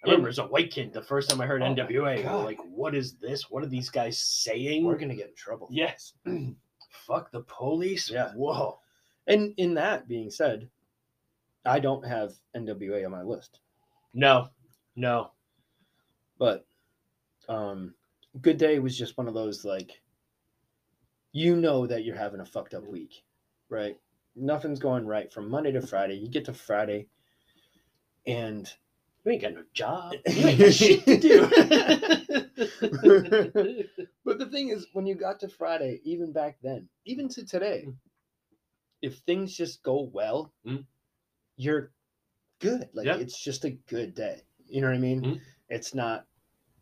I remember as a white kid, the first time I heard Oh NWA, like, what is this? What are these guys saying? We're gonna get in trouble. Yes. [clears throat] Fuck the police. Yeah. Whoa. And in that being said, I don't have NWA on my list, No. No. but um, Good Day was just one of those like, you know that you're having a fucked up week, right? Nothing's going right from Monday to Friday. You get to Friday, and You ain't got no job. [laughs] You ain't got shit to do. [laughs] but the thing is, when you got to Friday, even back then, even to today, Mm. if things just go well, Mm. You're good. Like Yeah. it's just a good day. You know what I mean? Mm. It's not,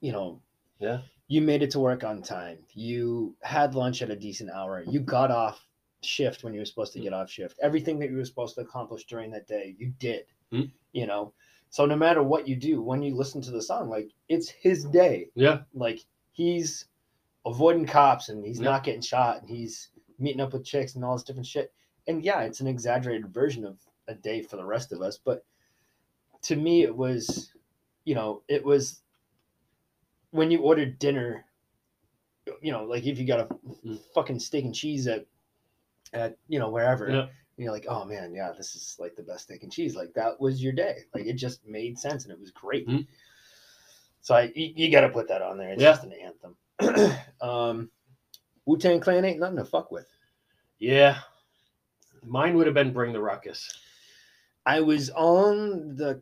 you know, yeah. you made it to work on time. You had lunch at a decent hour. You got off shift when you were supposed to Mm. get off shift. Everything that you were supposed to accomplish during that day, you did. Mm. You know, so no matter what you do, when you listen to the song, like it's his day. Yeah. Like he's avoiding cops and he's Yeah. not getting shot and he's meeting up with chicks and all this different shit. And yeah, it's an exaggerated version of a day for the rest of us, but to me it was, you know, it was when you ordered dinner, you know, like if you got a fucking steak and cheese at at you know wherever, Yeah. and you're like, oh man, yeah, this is like the best steak and cheese. Like that was your day. Like it just made sense and it was great. Mhm. So I you, you got to put that on there. It's Yeah. just an anthem. [clears throat] um, Wu Tang Clan ain't nothing to fuck with. Yeah. Mine would have been Bring the Ruckus. I was on the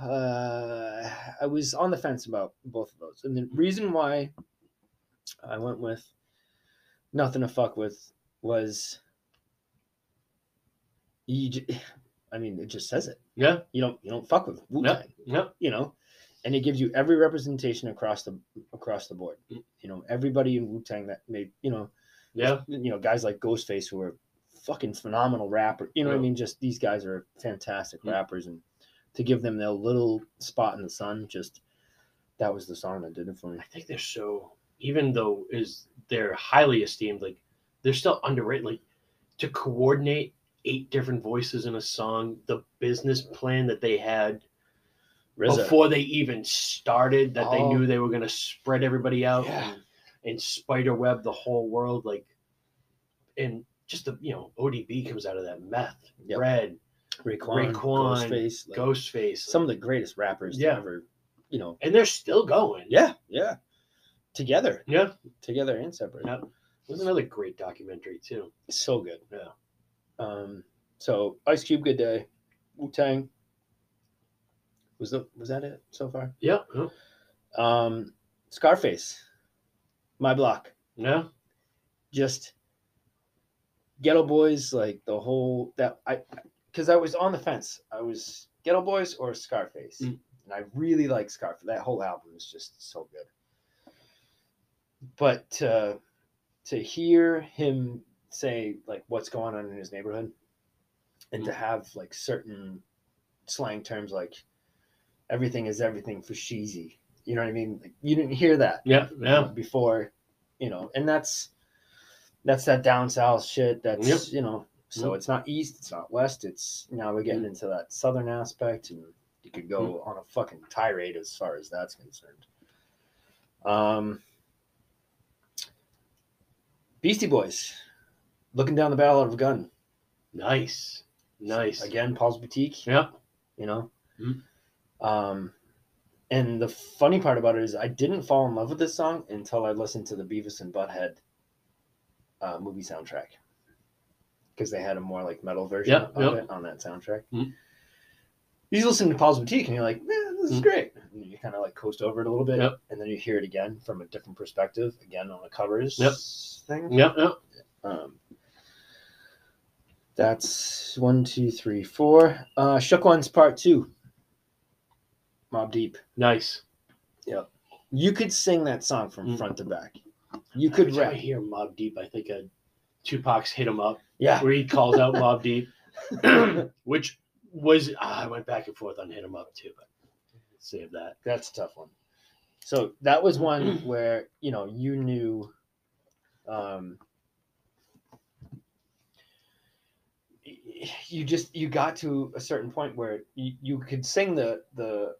uh, I was on the fence about both of those, and the reason why I went with nothing to fuck with was you. j- [sighs] I mean, it just says it. Yeah. You don't you don't fuck with Wu Tang. Yep. Yep. you know, and it gives you every representation across the across the board. Mm. You know, everybody in Wu Tang that made you know, Yeah. you know, guys like Ghostface who are fucking phenomenal rapper. You know what I mean? Just these guys are fantastic Mm. rappers, and to give them their little spot in the sun, just that was the song that did it for me. I think they're so even though is they're highly esteemed, like they're still underrated. Like to coordinate eight different voices in a song, the business plan that they had RZA. before they even started, that they Oh. knew they were gonna spread everybody out Yeah. and, and spider web the whole world, like and just the you know, ODB comes out of that meth, Yep. Red, Raekwon, Raekwon, Ghostface, like, Ghostface. some of the greatest rappers Yeah. ever, you know. and they're still going. Yeah, yeah, together, Yeah. together and separate. Yeah. There's another great documentary too. so good. Yeah. Um. So Ice Cube, Good Day, Wu Tang. Was the was that it so far? Yeah. yeah. Um, Scarface, My Block, Yeah. just Geto Boys, like the whole that I, because I was on the fence. I was Geto Boys or Scarface, Mm. and I really like Scarface. That whole album is just so good. But uh, to hear him say like what's going on in his neighborhood, and to Mm. have like certain slang terms like everything is everything for sheezy. You know what I mean? Like, you didn't hear that Yeah. Yeah. before, you know, and that's that's that down south shit. That's Yep. you know, so Yep. it's not east, it's not west. It's now we're getting Mm. into that southern aspect, and you could go on a fucking tirade as far as that's concerned. Um, Beastie Boys, looking down the barrel of a gun Nice. Nice. again. Paul's Boutique. Yep. you know. Mhm. Um, and the funny part about it is, I didn't fall in love with this song until I listened to the Beavis and Butthead uh, movie soundtrack because they had a more like metal version Yeah, of yeah. it on that soundtrack. Mhm. You listen to Paul's Boutique and you're like, man, this is Mhm. great. And you kind of like coast over it a little bit, Yep. and then you hear it again from a different perspective, again on the covers Yep. thing. Yeah. Yeah. Um, that's one, two, three, four. Uh, Shook Ones Part Two. Mobb Deep. Nice. Yep. You could sing that song from Mm. front to back. You could Every time I rap. hear Mobb Deep, I think of Tupac's "Hit 'Em Up," Yeah. where he calls out [laughs] Mobb Deep, [clears throat] which was ah, I went back and forth on "Hit 'Em Up" too, but save that. That's a tough one. So that was one [clears throat] where, you know, you knew um you just you got to a certain point where you, you could sing the the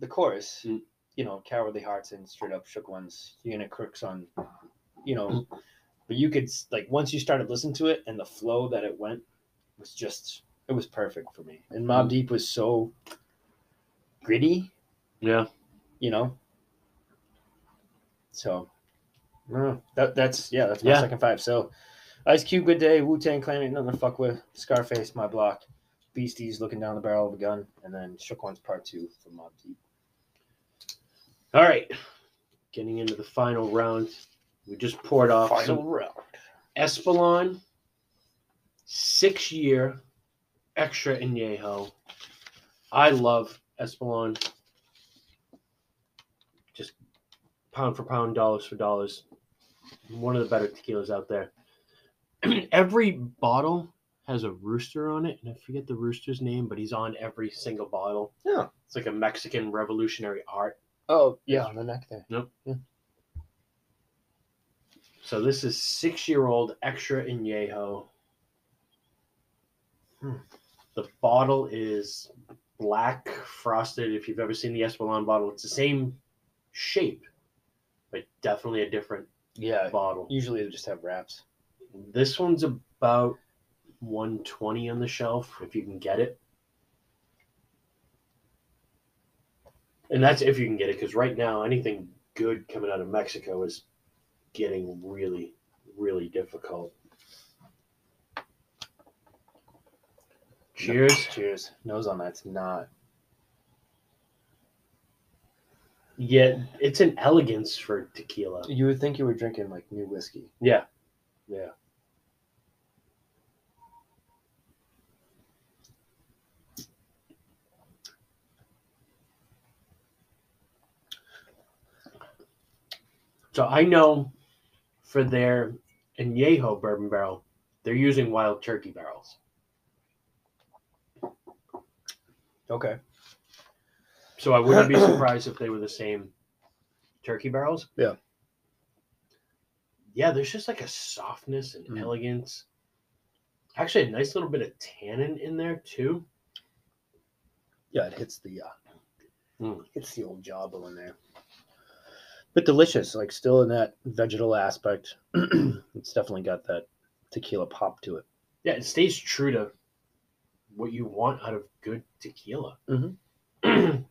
the chorus, Mm. you know, cowardly hearts and straight up shook ones, unit crooks on, you know, Mm. but you could like once you started listening to it and the flow that it went was just it was perfect for me. And Mobb Mm. Deep was so gritty, Yeah. you know. So, that that's yeah, that's my Yeah. second five. So, Ice Cube, Good Day, Wu Tang Clan, ain't nothing to fuck with. Scarface, My Block, Beasties, Looking Down the Barrel of a Gun, and then Shook Ones Part Two from Mobb Deep. All right. Getting into the final round. We just poured off Final some round. Espolon six year extra Añejo. I love Espolon. Just pound for pound, dollars for dollars. One of the better tequilas out there. [clears throat] every bottle has a rooster on it, and I forget the rooster's name, but he's on every single bottle. Yeah. It's like a Mexican revolutionary art. Oh yeah, on the neck there. So this is six year old extra Añejo. Hmm. The bottle is black frosted. If you've ever seen the Espolon bottle, it's the same shape, but definitely a different Yeah. bottle. Usually they just have wraps. This one's about 120 on the shelf if you can get it. And that's if you can get it, because right now anything good coming out of Mexico is getting really, really difficult. Cheers. Cheers. Nose on that's not. Yeah, it's an elegance for tequila. You would think you were drinking like new whiskey. Yeah. Yeah. So I know for their Añejo bourbon barrel, they're using wild turkey barrels. Okay. So I wouldn't be [clears throat] surprised if they were the same turkey barrels. Yeah. Yeah, there's just like a softness and Mm. elegance. Actually, a nice little bit of tannin in there too. Yeah, it hits the uh, Mm. hits the old jawbone in there. But delicious, like still in that vegetal aspect. [clears throat] it's definitely got that tequila pop to it. Yeah, it stays true to what you want out of good tequila. Mhm. [clears throat]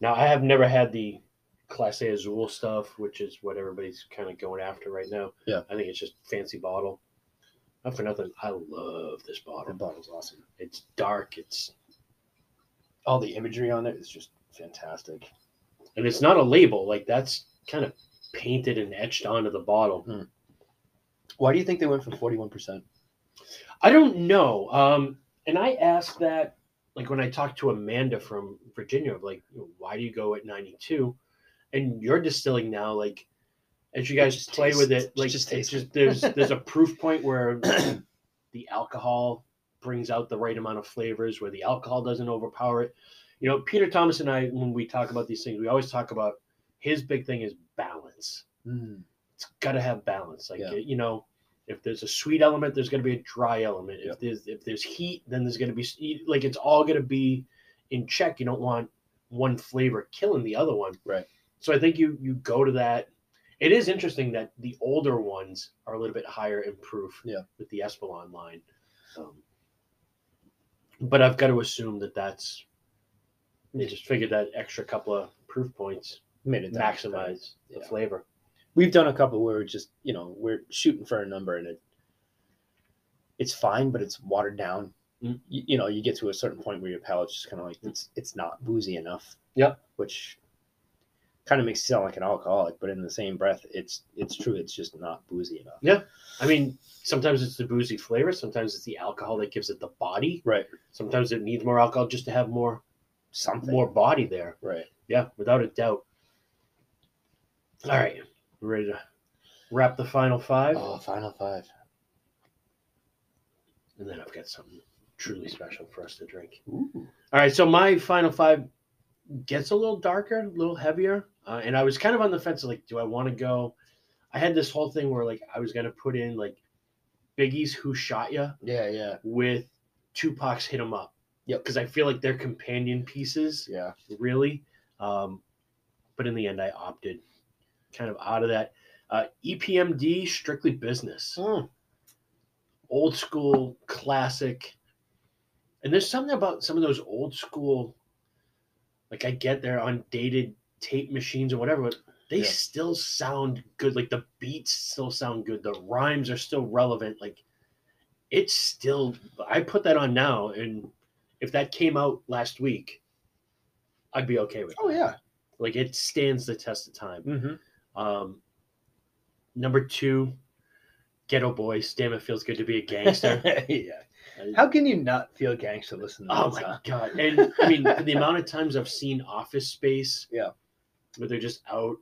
now, I have never had the Clase Azul stuff, which is what everybody's kind of going after right now. Yeah. I think it's just fancy bottle. Not for nothing, I love this bottle. The bottle. bottle's awesome. It's dark. It's All the imagery on it is just fantastic. and it's not a label like that's kind of painted and etched onto the bottle. Why do you think they went for forty one percent? I don't know. Um, and I asked that like when I talked to Amanda from Virginia, like, why do you go at 92? And you're distilling now, like, as you guys play tastes- with it, it like, just it's just there's [laughs] there's a proof point where [clears throat] the alcohol brings out the right amount of flavors, where the alcohol doesn't overpower it. You know, Peter Thomas and I, when we talk about these things, we always talk about his big thing is balance Mm. it's got to have balance. Like Yeah. you know, if there's a sweet element, there's going to be a dry element. Yep. If there's if there's heat, then there's going to be like it's all going to be in check. You don't want one flavor killing the other one. Right. So I think you you go to that. It is interesting that the older ones are a little bit higher in proof. Yeah. With the Espolon line. Um, but I've got to assume that that's they just figured that extra couple of proof points It that maximize the Yeah. flavor. We've done a couple where we're just you know we're shooting for a number and it it's fine, but it's watered down. Mm. You, you know, you get to a certain point where your palate's just kind of like it's it's not boozy enough. Yep. Which kind of makes you sound like an alcoholic, but in the same breath, it's it's true. It's just not boozy enough. Yeah. I mean, sometimes it's the boozy flavor. Sometimes it's the alcohol that gives it the body. Right. Sometimes it needs more alcohol just to have more Something. more body there. Right. Yeah, without a doubt. All right, we're ready to wrap the final five, Oh, final five. and then I've got something truly special for us to drink. Ooh. All right, so my final five gets a little darker, a little heavier, uh, and I was kind of on the fence. Like, do I want to go? I had this whole thing where like I was gonna put in like Biggie's "Who Shot Ya" Yeah, yeah, with Tupac's "Hit 'Em Up." Yep. Because I feel like they're companion pieces, yeah. really. Um, but in the end, I opted kind of out of that. Uh, EPMD, strictly business, Mm. old school, classic. And there's something about some of those old school, like I get they're on dated tape machines or whatever, but they Yeah. still sound good. Like the beats still sound good. The rhymes are still relevant. Like it's still, I put that on now. And if that came out last week, I'd be okay with it. Oh yeah. Like it stands the test of time. Mm-hmm. Um, number two, Geto Boys. Damn, it feels good to be a gangster. [laughs] yeah. How can you not feel gangster listening to oh my god! And I mean, the amount of times I've seen Office Space, [laughs] Yeah. where they're just out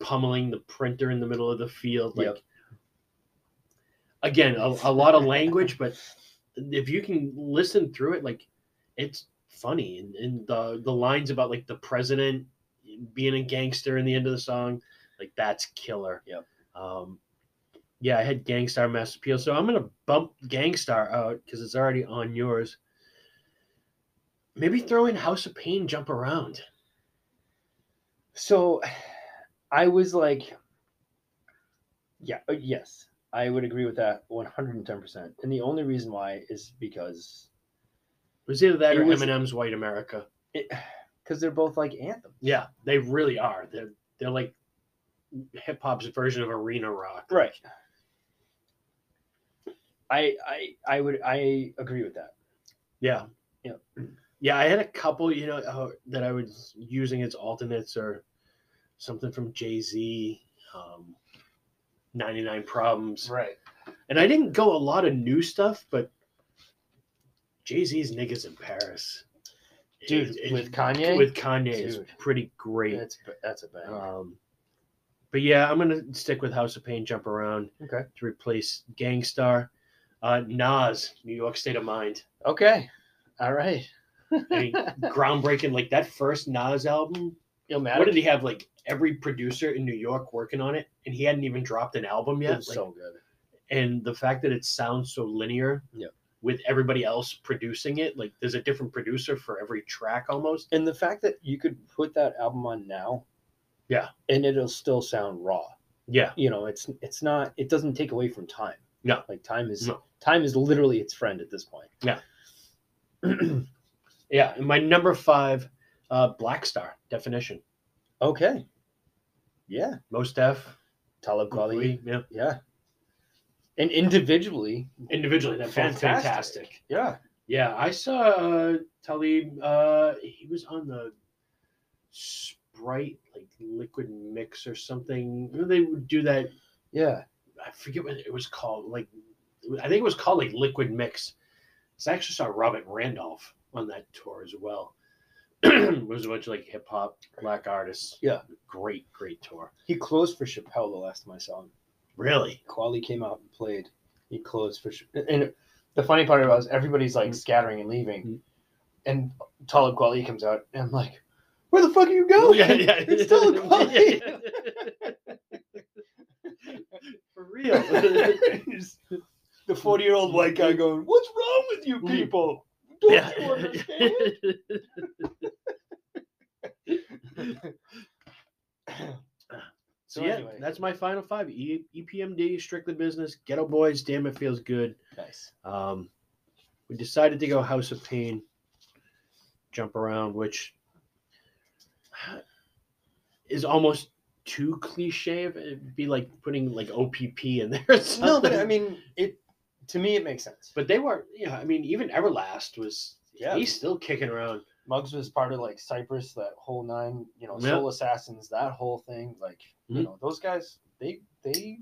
pummeling the printer in the middle of the field. Like, Yep. again, a, a lot of language, but if you can listen through it, like, it's funny. And, and the the lines about like the president being a gangster in the end of the song, like that's killer. Yep. Um, yeah, I had Gang Starr Mass Appeal, so I'm gonna bump Gang Starr out because it's already on yours. Maybe throw in House of Pain, jump around. So I was like, yeah, uh, yes, I would agree with that 110%. And the only reason why is because It was either that or was- Eminem's White America. because they're both like anthems. Yeah, they really are. They're they're like hip hop's version of arena rock. Right. I I I would I agree with that. Yeah. Yeah. Yeah, I had a couple, you know, uh, that I was using as alternates or something from Jay Z, um, 99 Problems. Right. And I didn't go a lot of new stuff, but Jay Z's Niggas in Paris. Dude, is- with Kanye? With Kanye is pretty great. That's that's a bad. Um, but yeah, I'm gonna stick with House of Pain, jump around okay. to replace Gang Starr. Uh, Nas, New York State of Mind. Okay. All right. I mean, [laughs] groundbreaking. Like that first Nas album. Illmatic. What did he have? Like every producer in New York working on it, and he hadn't even dropped an album It yet. was Like, so good. and the fact that it sounds so linear. Yep. With everybody else producing it, like there's a different producer for every track almost. And the fact that you could put that album on now, Yeah. and it'll still sound raw. Yeah. You know, it's it's not. It doesn't take away from time. No. Like time is No. time is literally its friend at this point. Yeah. [clears throat] Yeah. And my number five, uh, Black Star definition. okay. Yeah. Mos Def. Talib Kweli. Yeah. Yeah. And individually, Individually, they're Fantastic. fantastic. yeah. Yeah, I saw uh, Talib. Uh, he was on the Sprite like liquid mix or something. You know, They would do that. Yeah. I forget what it was called. Like, I think it was called like Liquid Mix. So I actually saw Robert Randolph on that tour as well. [clears throat] it was a bunch of like hip hop black artists. Yeah. great, great tour. He closed for Chappelle the last time I saw him. Really? Kweli came out and played. He closed for Ch- and the funny part about it was everybody's like Mhm. scattering and leaving, Mhm. and Talib Kweli comes out, and I'm like, "Where the fuck are you [laughs] going? Yeah, [laughs] yeah. It's Talib Kweli." For real. [laughs] the 40 year old white guy going, "What's wrong with you people? Don't yeah. you understand?" So yeah, that's my final five. E- EPMD, Strictly Business, Geto Boys, Damn It Feels Good. nice. Um, we decided to go House of Pain, Jump Around, which is almost too cliche. It'd be like putting like OPP in there. Or something. No, but I mean, it to me it makes sense. but they were, yeah. I mean, even Everlast was. Yeah. he's still kicking around. Muggs was part of like Cypress, that whole nine, you know, Yeah. Soul Assassins, that whole thing. Like, you Mhm. know, those guys, they they,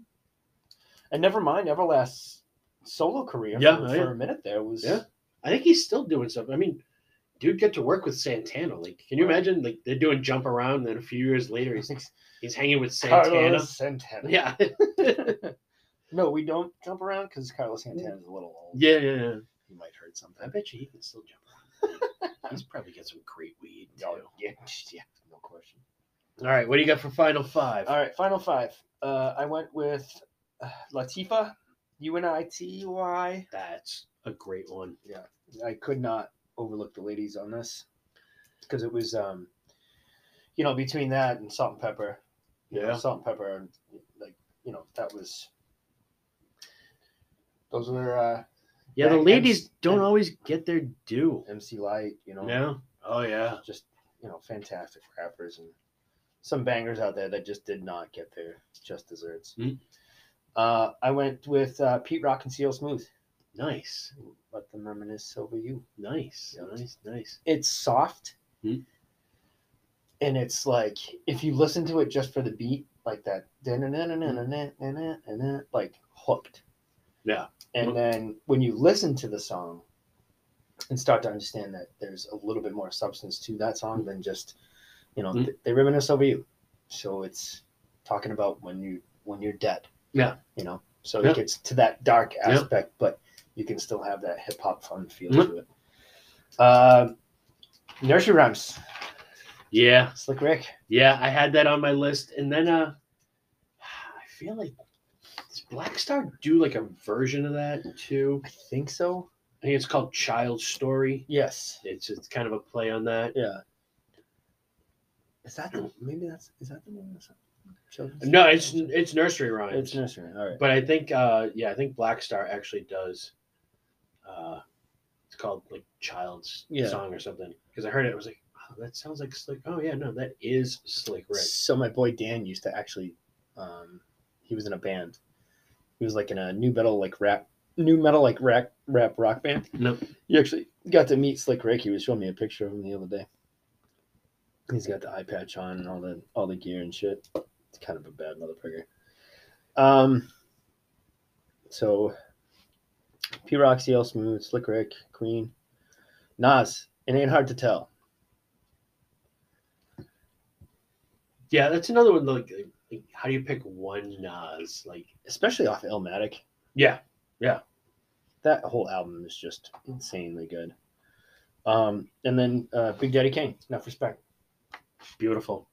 and never mind Everlast's solo career. Yeah, for, oh, for a minute there was. Yeah. I think he's still doing something. I mean, dude, get to work with Santana. Like, can you imagine? Like, they're doing Jump Around, and then a few years later, he's he's hanging with Santana. Carlos Santana. Yeah, [laughs] no, we don't jump around because Carlos Santana is a little old. yeah, yeah, yeah. He might hurt something. I bet you he can still jump around. [laughs] he's probably got some great weed too. Oh, yeah, [laughs] yeah, no question. All right, what do you got for final five? All right, final five. Uh, I went with uh, Latifah, U N I T Y. That's a great one. Yeah, I could not overlook the ladies on this because it was um you know, between that and Salt-N-Pepa, you know, Yeah. Salt-N-Pepa, and like you know, that was. Those were uh, Yeah, the ladies MC don't always get their due. MC Lyte, you know, Yeah. Oh yeah. just you know, fantastic rappers and some bangers out there that just did not get their just desserts. Mm. Uh, I went with uh, Pete Rock and CL Smooth. Nice. Let them reminisce over you. Nice. Yep. Nice. Nice. It's soft, Hmm. and it's like if you listen to it just for the beat, like that, like hooked. Yeah. And Mhm. then when you listen to the song and start to understand that there's a little bit more substance to that song than just, you know, Mhm. th- they reminisce over you. So it's talking about when you when you're dead. Yeah. You know, so Yeah. it gets to that dark Yeah. aspect, but you can still have that hip hop fun feel Mhm. to it. Uh, nursery rhymes, Yeah. Slick Rick. Yeah. I had that on my list, and then uh, I feel like does Black Star do like a version of that too? I think so. I think it's called Child Story. Yes. It's it's kind of a play on that. Yeah. Is that the maybe that's is that the name of the? Children's No, it's it's nursery rhymes. it's nursery. All right. But I think, uh, yeah, I think Black Star actually does. Uh, it's called like Child's Yeah. Song or something. Because I heard it, I was like, oh, that sounds like Slick. Oh yeah, no, that is Slick Rick. So my boy Dan used to actually, um, he was in a band. He was like in a new metal like rap, new metal like rap rap rock band. Nope. You actually got to meet Slick Rick. He was showing me a picture of him the other day. He's got the eye patch on and all the all the gear and shit. It's kind of a bad motherfucker. Um. So, Pete Rock, CL Smooth, Slick Rick, Queen, Nas. It ain't hard to tell. Yeah, that's another one. Like, like, how do you pick one Nas? Like, especially off Illmatic. yeah, yeah. That whole album is just insanely good. Um, and then uh, Big Daddy Kane, enough respect. beautiful.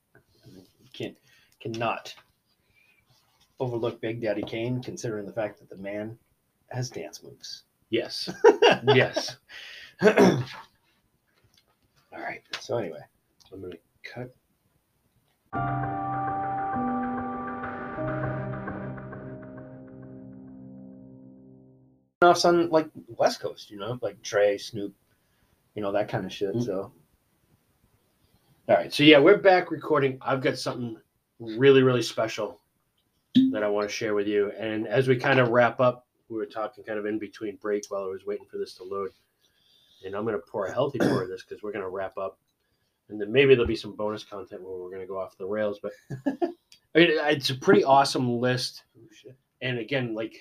Can't cannot overlook Big Daddy Kane, considering the fact that the man has dance moves. Yes, [laughs] yes. All right. So anyway, I'm gonna cut. off on like West Coast, you know, like Trey, Snoop, you know that kind of shit. Mm. So All right, so yeah, we're back recording. I've got something really, really special that I want to share with you. And as we kind of wrap up, we were talking kind of in between break while I was waiting for this to load. And I'm going to pour a healthy pour of this because we're going to wrap up. And then maybe there'll be some bonus content where we're going to go off the rails. But [laughs] I mean, it's a pretty awesome list. And again, like,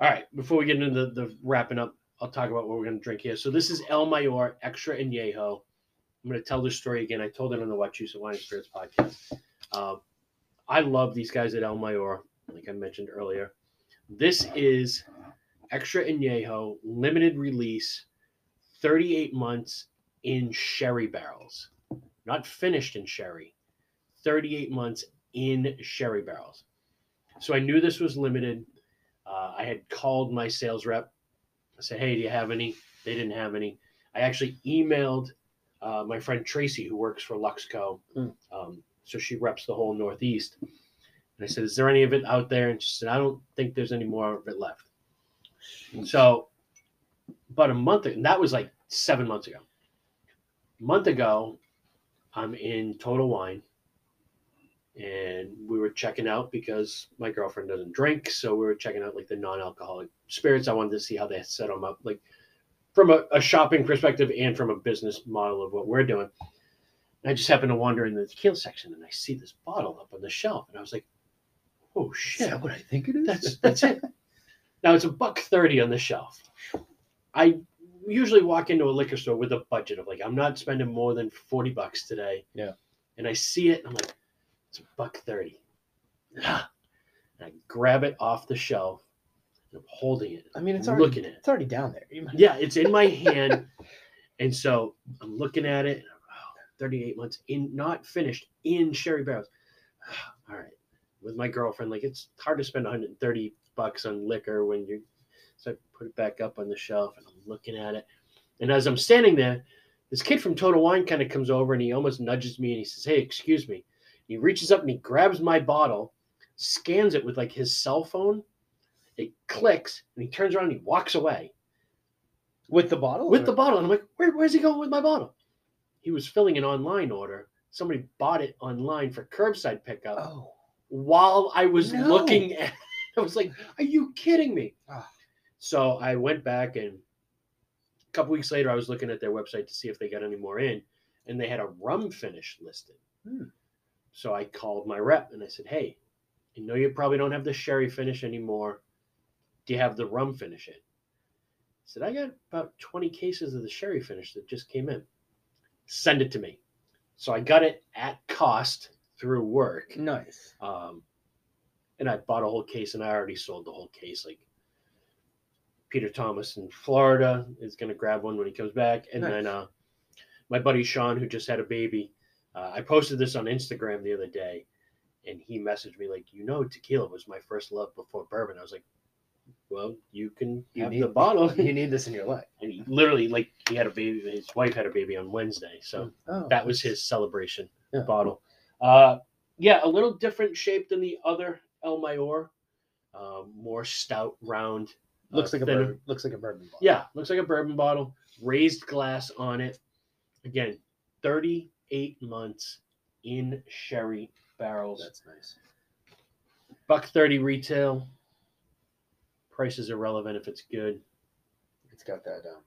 all right, before we get into the, the wrapping up, I'll talk about what we're going to drink here. So this is El Mayor Extra Añejo. I'm going to tell this story again. I told it on the What and Wine and Spirits podcast. Um, I love these guys at El Mayor, like I mentioned earlier. This is Extra Añejo limited release, 38 months in sherry barrels, not finished in sherry, 38 months in sherry barrels. So I knew this was limited. Uh, I had called my sales rep. I said, "Hey, do you have any?" They didn't have any. I actually emailed uh, my friend Tracy, who works for Luxco. Mm. Um, so she reps the whole Northeast. And I said, "Is there any of it out there?" And she said, "I don't think there's any more of it left." Hmm. So, about a month, and that was like seven months ago. A month ago, I'm in Total Wine, and we were checking out because my girlfriend doesn't drink, so we were checking out like the non-alcoholic spirits. I wanted to see how they set them up, like from a, a shopping perspective and from a business model of what we're doing. And I just happened to wander in the tequila section, and I see this bottle up on the shelf, and I was like, "Oh is shit!" that what I think it is? That's that's it. [laughs] Now it's a buck thirty on the shelf. I usually walk into a liquor store with a budget of like I'm not spending more than forty bucks today. Yeah. And I see it, and I'm like, it's a buck thirty. [sighs] And I grab it off the shelf, and I'm holding it. I mean, it's I'm already looking at it. it's already down there. Yeah, it's in my hand, and so I'm looking at it. And I'm, oh, 38 months in, not finished in sherry barrels. [sighs] All right, with my girlfriend, like it's hard to spend 130 bucks on liquor when you. So I put it back up on the shelf, and I'm looking at it, and as I'm standing there, this kid from Total Wine kind of comes over and he almost nudges me and he says, Hey, excuse me. He reaches up and he grabs my bottle, scans it with like his cell phone. It clicks and he turns around and he walks away With the bottle? with or- the bottle. And I'm like, Where, Where's he going with my bottle? He was filling an online order. Somebody bought it online for curbside pickup Oh. While I was No. looking [laughs] at I was like, Are you kidding me? Ah. So I went back and a couple weeks later I was looking at their website to see if they got any more in, and they had a rum finish listed. Hmm. So I called my rep and I said, Hey, I know you probably don't have the sherry finish anymore. Do you have the rum finish in? I said, I got about 20 cases of the sherry finish that just came in. Send it to me. So I got it at cost through work. Nice. Um, and I bought a whole case, and I already sold the whole case. Like Peter Thomas in Florida is going to grab one when he comes back, and Nice. then uh, my buddy Sean, who just had a baby, uh, I posted this on Instagram the other day, and he messaged me like, "You know, tequila was my first love before bourbon." I was like, "Well, you can You have need- the bottle." [laughs] You need this in your life. [laughs] and he literally, like, he had a baby. His wife had a baby on Wednesday, so Oh, that was his celebration Yeah. bottle. Uh, yeah, a little different shape than the other El Mayor. Um, more stout, round. uh, looks like a bourbon, looks like a bourbon bottle. Yeah, looks like a bourbon bottle. Raised glass on it. Again, 38 months in sherry barrels. That's nice. Buck 30 retail. Price is irrelevant if it's good. It's got that um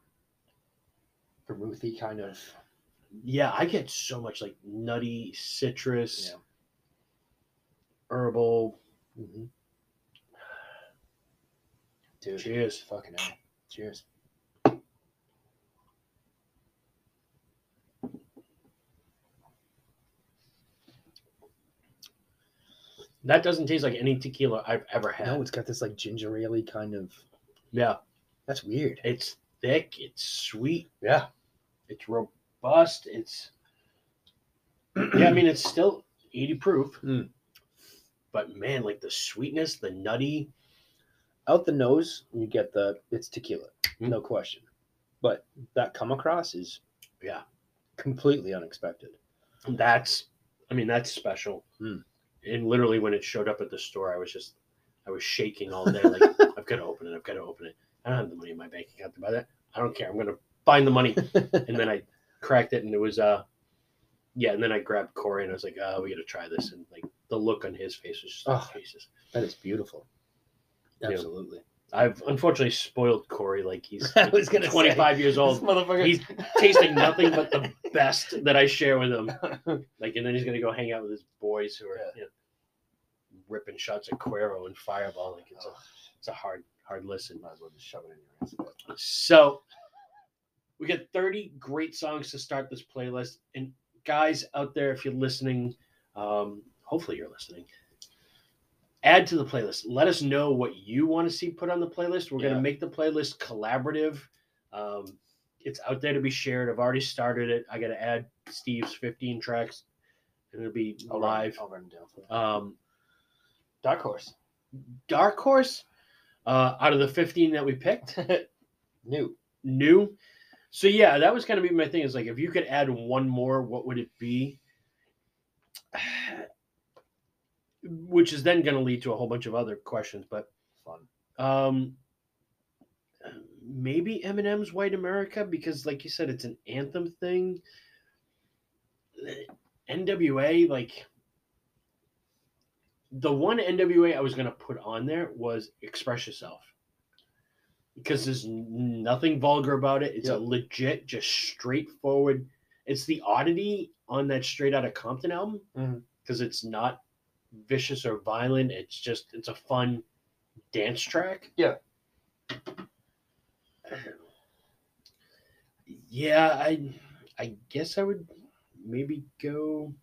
vermouthy kind of Yeah, I get so much like nutty citrus, Yeah. herbal. mm-hmm. Dude, Cheers. fucking hell. Cheers. That doesn't taste like any tequila I've ever had. No, it's got this like ginger ale kind of yeah, that's weird. it's thick, it's sweet, Yeah. it's robust, it's [clears throat] yeah, I mean it's still 80 proof. Mm. But man, like the sweetness, the nutty, Out the nose, you get the it's tequila. Mm. No question. But that come across is yeah, completely unexpected. that's I mean that's special. Mm. And literally when it showed up at the store, I was just I was shaking all day like [laughs] I've got to open it, I've got to open it. I don't have the money in my bank account to buy that. I don't care. I'm gonna find the money. [laughs] and then I cracked it, and it was uh, yeah. And then I grabbed Corey, and I was like, "Oh, we got to try this." And like the look on his face was just Oh. Jesus. that is beautiful. Yeah. Absolutely. I've unfortunately spoiled Corey. Like he's [laughs] I was gonna say, 25 years old, motherfucker. He's tasting nothing but the best that I share with him. [laughs] Like, and then he's gonna go hang out with his boys who are Yeah. you know, ripping shots at Cuervo and Fireball. Like it's a Oh, it's a hard hard listen. might as well just shove it in your ass. So we got 30 great songs to start this playlist. And guys out there, if you're listening, um, hopefully you're listening. Add to the playlist. Let us know what you want to see put on the playlist. We're going to make the playlist collaborative. Um, it's out there to be shared. I've already started it. I got to add Steve's 15 tracks, and it'll be I'll run- live. I'll run down. Um, Dark Horse. Dark Horse, uh, out of the 15 that we picked, [laughs] New. new. So yeah, that was kind of be my thing. Is like if you could add one more, what would it be? [sighs] Which is then going to lead to a whole bunch of other questions, but Fun. um, maybe Eminem's "White America" because, like you said, it's an anthem thing. NWA, like the one NWA I was going to put on there was "Express Yourself." Because there's nothing vulgar about it. It's a legit, just straightforward. It's the oddity on that Straight Outta Compton album mm-hmm. because it's not vicious or violent. It's just it's a fun dance track. Yeah. Yeah, I I guess I would maybe go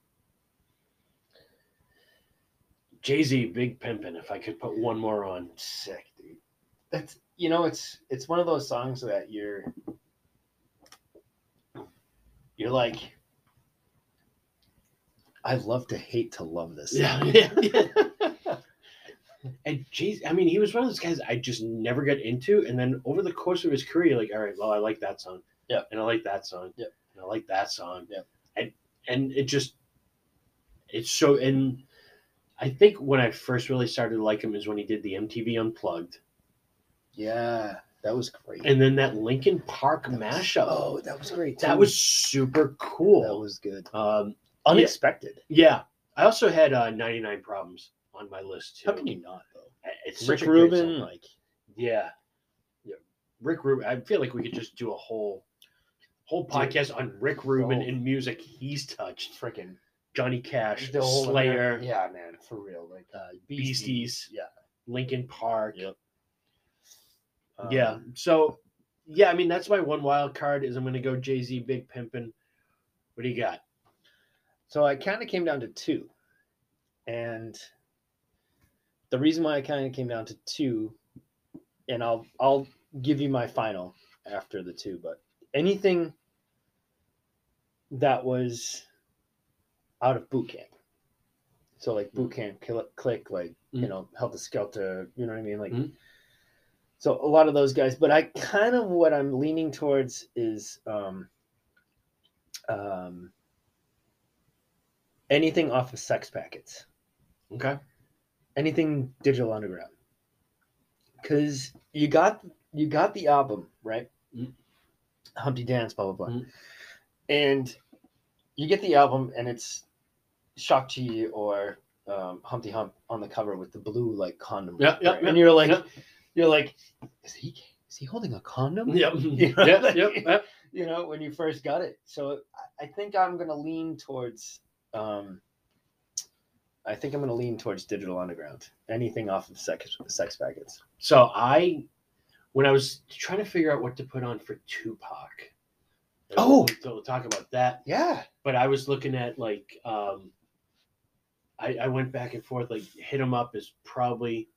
Jay Z, Big Pimpin'. If I could put one more on, Sick, dude. That's you know, it's it's one of those songs that you're you're like I love to hate to love this. Yeah, song. yeah, yeah. [laughs] and geez, I mean, he was one of those guys I just never got into. And then over the course of his career, like, all right, well, I like that song. Yeah. And I like that song. Yeah. And I like that song. Yeah. And and it just it's so and I think when I first really started to like him is when he did the MTV Unplugged. Yeah, that was great. And then that Linkin Park That was- mashup. Oh, that was great. that was super cool. that was good. um Unexpected. yeah. I also had uh 99 problems on my list too. How can you not though? It's Rick such a great Rubin, like Yeah. Yeah. Rick Rubin. I feel like we could just do a whole whole Dude. podcast on Rick Rubin Oh. and music he's touched. freaking Johnny Cash, Slayer, Yeah, man, for real. Like uh, Beasties. Beasties, Yeah. Linkin Park. Yep. Yeah. Um, So, yeah, I mean, that's my one wild card is I'm going to go Jay Z, Big Pimpin'. What do you got? So I kind of came down to two, and the reason why I kind of came down to two, and I'll I'll give you my final after the two, but anything that was out of boot camp. So like boot camp, kill click, like you Mm. know, Heltah Skeltah, you know what I mean? Like Mhm. So a lot of those guys, but I kind of what I'm leaning towards is um um anything off of sex packets Okay. anything digital underground because you got you got the album right Mm. humpty dance blah blah blah Mm. and you get the album and it's Shock G or um, Humpty Hump on the cover with the blue like condom Yeah, yeah, right? yeah, and you're like yeah. You're like is he is he holding a condom Yep. [laughs] You [laughs] know, yep. like- Yep. Yep. you know when you first got it so I- i think i'm going to lean towards um i think i'm going to lean towards digital underground anything off of sex sex packets So I, when I was trying to figure out what to put on for Tupac, Oh! we'll, we'll talk about that. yeah But I was looking at like, um, I, I went back and forth. Like, hit him up is probably.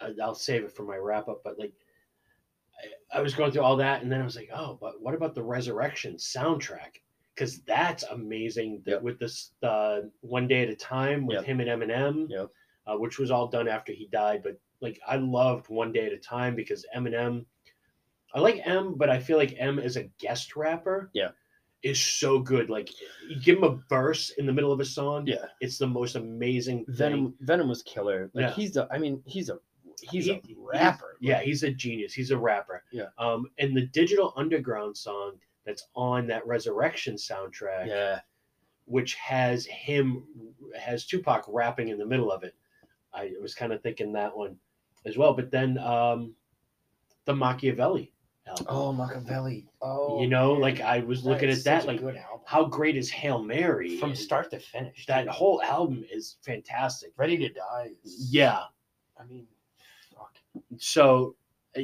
I- I'll save it for my wrap up, but like, I, I was going through all that, and then I was like, oh, but what about the Resurrection soundtrack? Because that's amazing. that Yep. With this uh, one day at a time with Yep. him and Eminem, Yep. uh, which was all done after he died. But like, I loved One Day at a Time because Eminem. I like M, but I feel like M as a guest rapper, Yeah. is so good. Like, you give him a verse in the middle of a song, yeah it's the most amazing thing. venom venom was killer like Yeah. he's a i mean he's a he's He- a rapper Yeah, he's a genius. He's a rapper. Yeah. Um, and the Digital Underground song that's on that Resurrection soundtrack, yeah which has him, has Tupac rapping in the middle of it. I was kind of thinking that one as well. But then um, the Makaveli album. oh makaveli oh you know, man. like I was looking is at that, like how great is Hail Mary? from start to finish that dude. whole album is fantastic. ready to die is- Yeah. i mean So, uh,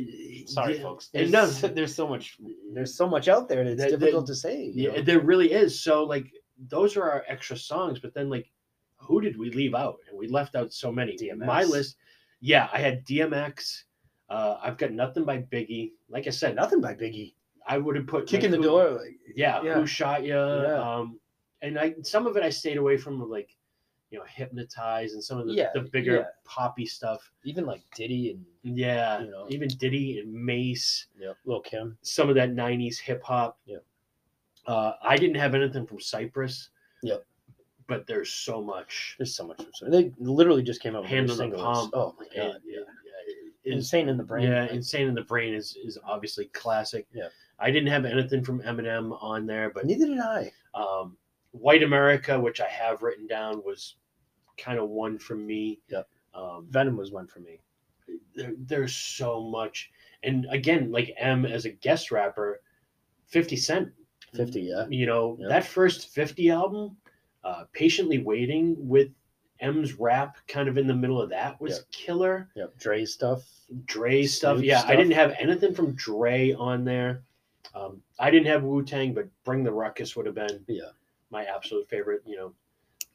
sorry yeah, folks there's, [laughs] there's so much there's so much out there that it's difficult to say Yeah, know? there really is. So like those are our extra songs, but then like who did we leave out? And we left out so many. DMX. My list, yeah, I had DMX. Uh, I've got nothing by Biggie. Like I said, nothing by biggie I would have put kicking like, the who- door like Yeah, Yeah. who shot you? Yeah. Um, and I some of it I stayed away from, like you know, hypnotize and some of the, Yeah, the bigger yeah. poppy stuff. even like diddy and Yeah, You know. even Diddy and Mase. yeah lil kim some of that 90s hip hop. Yeah. Uh, I didn't have anything from Cypress. Yep. But there's so much. there's so much they literally just came out with Hand on the palm. oh my god yeah, yeah yeah. Insane in the brain yeah, like, Insane in the Brain is, is obviously classic. Yeah. I didn't have anything from Eminem on there, but neither did i um, White America, which I have written down, was kind of one for me. Yep. Um, venom was one for me there, there's so much. And again, like M as a guest rapper, 50 Cent 50 yeah you know Yep. that first 50 album uh patiently waiting with m's rap kind of in the middle of that was Yep. killer yep dre stuff dre stuff Snoop yeah i didn't have anything from dre on there um i didn't have wu-tang but bring the ruckus would have been Yeah. my absolute favorite you know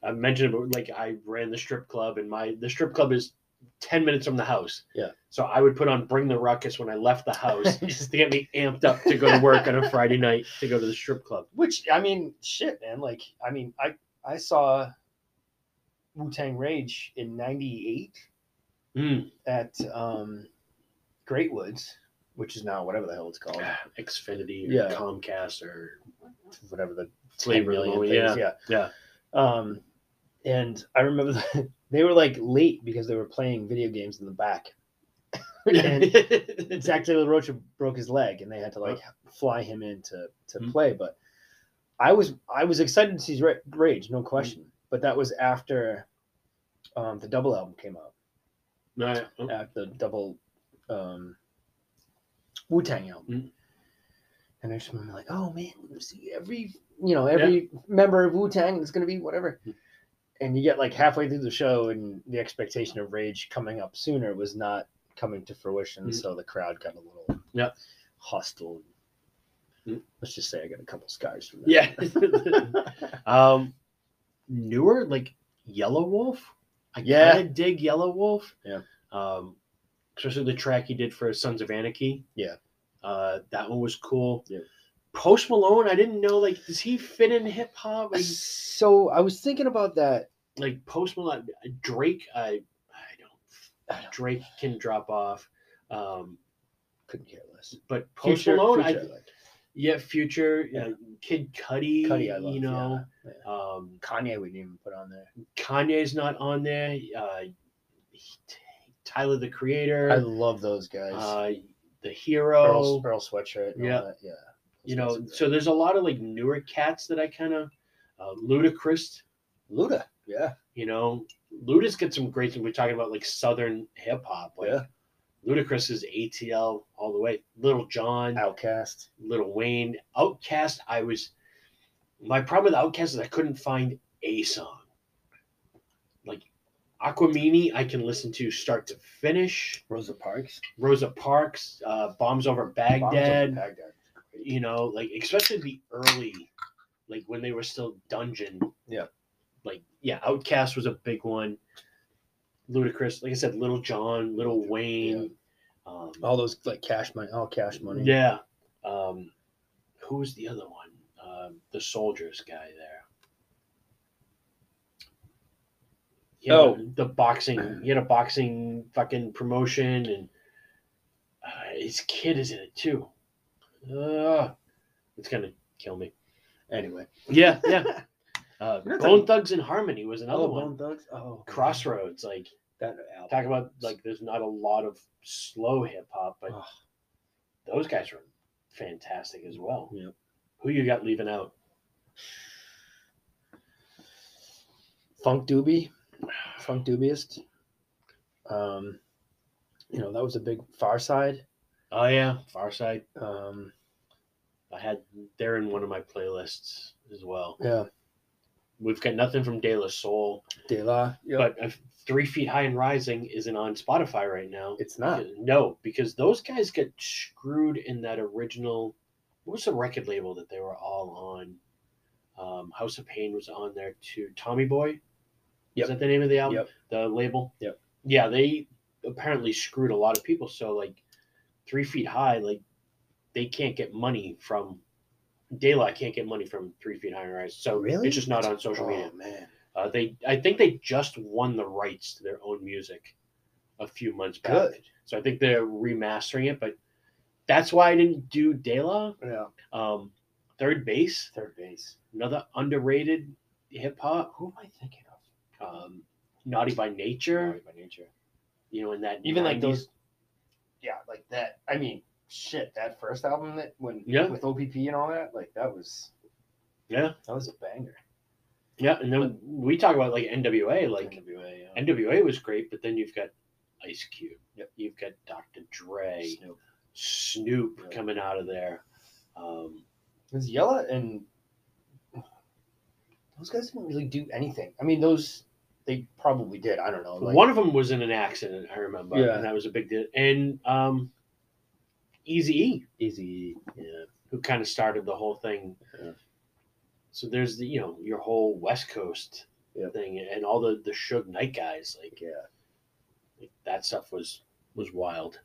i mentioned like i ran the strip club and my the strip club is 10 minutes from the house Yeah. so i would put on bring the ruckus when i left the house [laughs] just to get me amped up to go to work on a friday night to go to the strip club which i mean shit man like i mean i i saw wu-tang rage in 98 Mm. at um great woods which is now whatever the hell it's called, Xfinity or Yeah. Comcast or whatever the Flavor million things. yeah. yeah, yeah. Um, and I remember [laughs] they were like late because they were playing video games in the back. [laughs] and Zack De La Rocha broke his leg, and they had to like fly him in to to Hmm. play. But I was I was excited to see Rage, no question. But that was after um, the double album came out, Right. after the double um, Wu Tang album. Hmm. And I just remember like, oh man, see every you know every member of Wu Tang is going to be whatever. And you get like halfway through the show, and the expectation of Rage coming up sooner was not coming to fruition. Mm. So the crowd got a little Yeah. hostile. Mm. Let's just say I got a couple scars from that. Yeah. [laughs] [laughs] um, newer like Yelawolf. I Yeah. kind of dig Yelawolf. Yeah. Um, especially the track he did for Sons of Anarchy. Yeah. Uh, that one was cool. Yeah. Post Malone, I didn't know like does he fit in hip hop? Like, so I was thinking about that. Like Post Malone, Drake, I I don't. I don't- Drake can drop off. Um, Couldn't care less. but Post Future, Malone, Future I, I yeah, Future, Yeah. yeah. Kid Cudi, Cudi, I love. you know, yeah, yeah. um, Kanye we didn't even put on there. Kanye's not on there. Uh, he- Tyler the Creator, I love those guys. uh, the Hero. Earl sweatshirt. And Yeah. all that. yeah. You know, guys are great. so there's a lot of like newer cats that I kind of uh, Ludacris. Luda. Yeah. You know, Luda's some great. We're talking about like Southern hip hop. Like, Yeah. Ludacris is ATL all the way. Little John, OutKast. Little Wayne, OutKast. I was my problem with OutKast is I couldn't find a song. Like Aquemini, I can listen to start to finish. Rosa Parks. Rosa Parks, uh, Bombs Over Bombs Over Baghdad. Baghdad. You know, like especially the early, like when they were still Dungeon. Yeah. Like yeah, OutKast was a big one. Ludacris, like I said, Little John, Little Wayne. Um, All those like cash money. All cash money. yeah. Um, who was the other one? Um, the soldiers guy there. Yeah, Oh. the boxing. He had a boxing fucking promotion, and uh, his kid is in it too. Uh, it's gonna kill me. Anyway. Yeah, yeah. [laughs] Uh, Bone Thugs and Harmony was another oh, one. Bone Thugs. Oh, Crossroads, like That album. talk about like there's not a lot of slow hip hop, but Ugh. those guys were fantastic as well. Yep. Who you got leaving out? Funk Doobie. Funkdoobiest. Um, you know that was a big Pharcyde. Oh yeah, Pharcyde. Um, I had they're in one of my playlists as well. yeah. We've got nothing from De La Soul, De La. Yep. but uh, Three Feet High and Rising isn't on Spotify right now. it's not. No, because those guys got screwed in that original. What was the record label that they were all on? Um, House of Pain was on there too. Tommy Boy. Yep. Is that the name of the album? Yep. The label. Yep. Yeah, they apparently screwed a lot of people. So like, Three Feet High, like, they can't get money from. Daylight can't get money from Three Feet High and Rise. So Really? it's just not on social media. Oh man. Uh, they, I think they just won the rights to their own music a few months back. Good. So I think they're remastering it, but that's why I didn't do De La. Yeah. Um, Third Bass, Third Bass. another underrated hip hop. Who am I thinking of? Um, Naughty by Nature, Naughty by nature. you know, in that Even like those. Yeah, like that. I mean, shit. That first album that when Yeah. with OPP and all that, like that was Yeah, that was a banger. yeah, and then we talk about like NWA. Like NWA. Yeah. NWA was great, but then you've got Ice Cube. Yep. You've got Dr. Dre, Snoop. Snoop Yeah. coming out of there. Um, It was Yella and those guys didn't really do anything. I mean, those they probably did. I don't know. Like, One of them was in an accident, I remember, Yeah. and that was a big deal. And um, Easy E, Eazy. yeah, who kind of started the whole thing. Yeah. So there's the you know your whole West Coast Yeah. thing, and all the the Suge Knight guys, like, Yeah, like that stuff was was wild.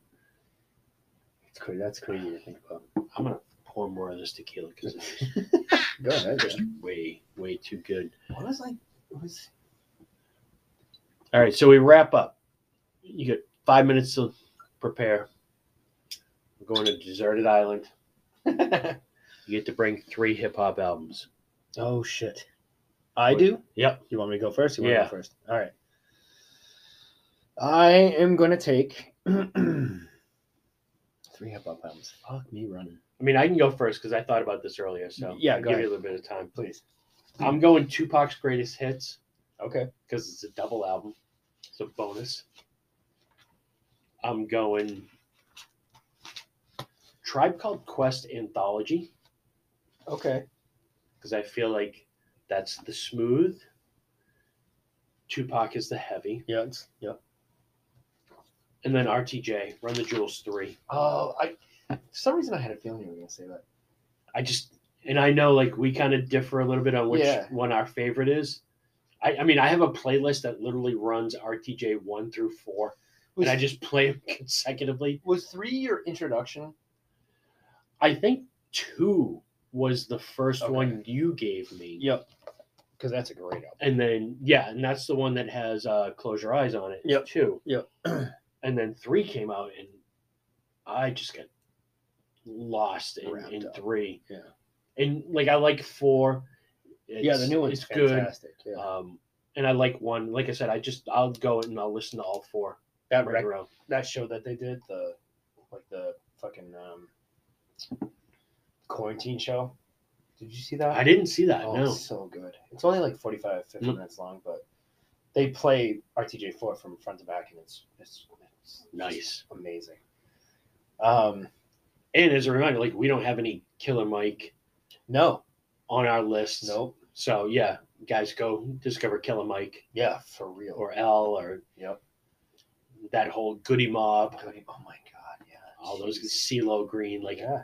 it's crazy. That's crazy to think about. I'm gonna pour more of this tequila because it's [laughs] Go ahead. just way way too good. What was like? It was All right, so we wrap up. You get five minutes to prepare. We're going to Deserted Island. You get to bring three hip hop albums. oh shit. I do? Yep. You want me to go first? You want Yeah. to go first? All right. I am gonna take [clears throat] three hip hop albums. Fuck me running. I mean, I can go first because I thought about this earlier. So Yeah, go give ahead. you a little bit of time. Please. I'm going Tupac's greatest hits Okay. because it's a double album. It's a bonus. I'm going Tribe Called Quest Anthology Okay. because I feel like that's the smooth. Tupac is the heavy. Yeah. It's, yeah. And then RTJ, Run the Jewels 3. Oh, I. For some reason, I had a feeling you were gonna say that. I just and I know like we kind of differ a little bit on which Yeah. one our favorite is. I, I mean, I have a playlist that literally runs RTJ one through four, Was, and I just play them [laughs] consecutively. was three your introduction? I think two was the first Okay. one you gave me, Yep. Because that's a great album. and then yeah, and that's the one that has uh, "Close Your Eyes" on it. Yep. Two. Yep. [clears throat] and then three came out, and I just got lost in, in three. Yeah. and like I like four. yeah, the new one's it's good. Yeah. Um, and I like one. Like I said, I just I'll go and I'll listen to all four that right rec- around. that show that they did the like the fucking um quarantine show. Did you see that? I didn't see that. Oh, no. it's so good. It's only like 45, 50 Mm. minutes long, but they play RTJ4 from front to back, and it's it's, it's Nice. amazing. Um, And as a reminder, like we don't have any Killer Mike no, on our list. nope, So yeah, guys, go discover Killer Mike yeah, for real. or L or Yep. that whole Goodie Mob, Goody- Oh my. All those. CeeLo Green. Like yeah.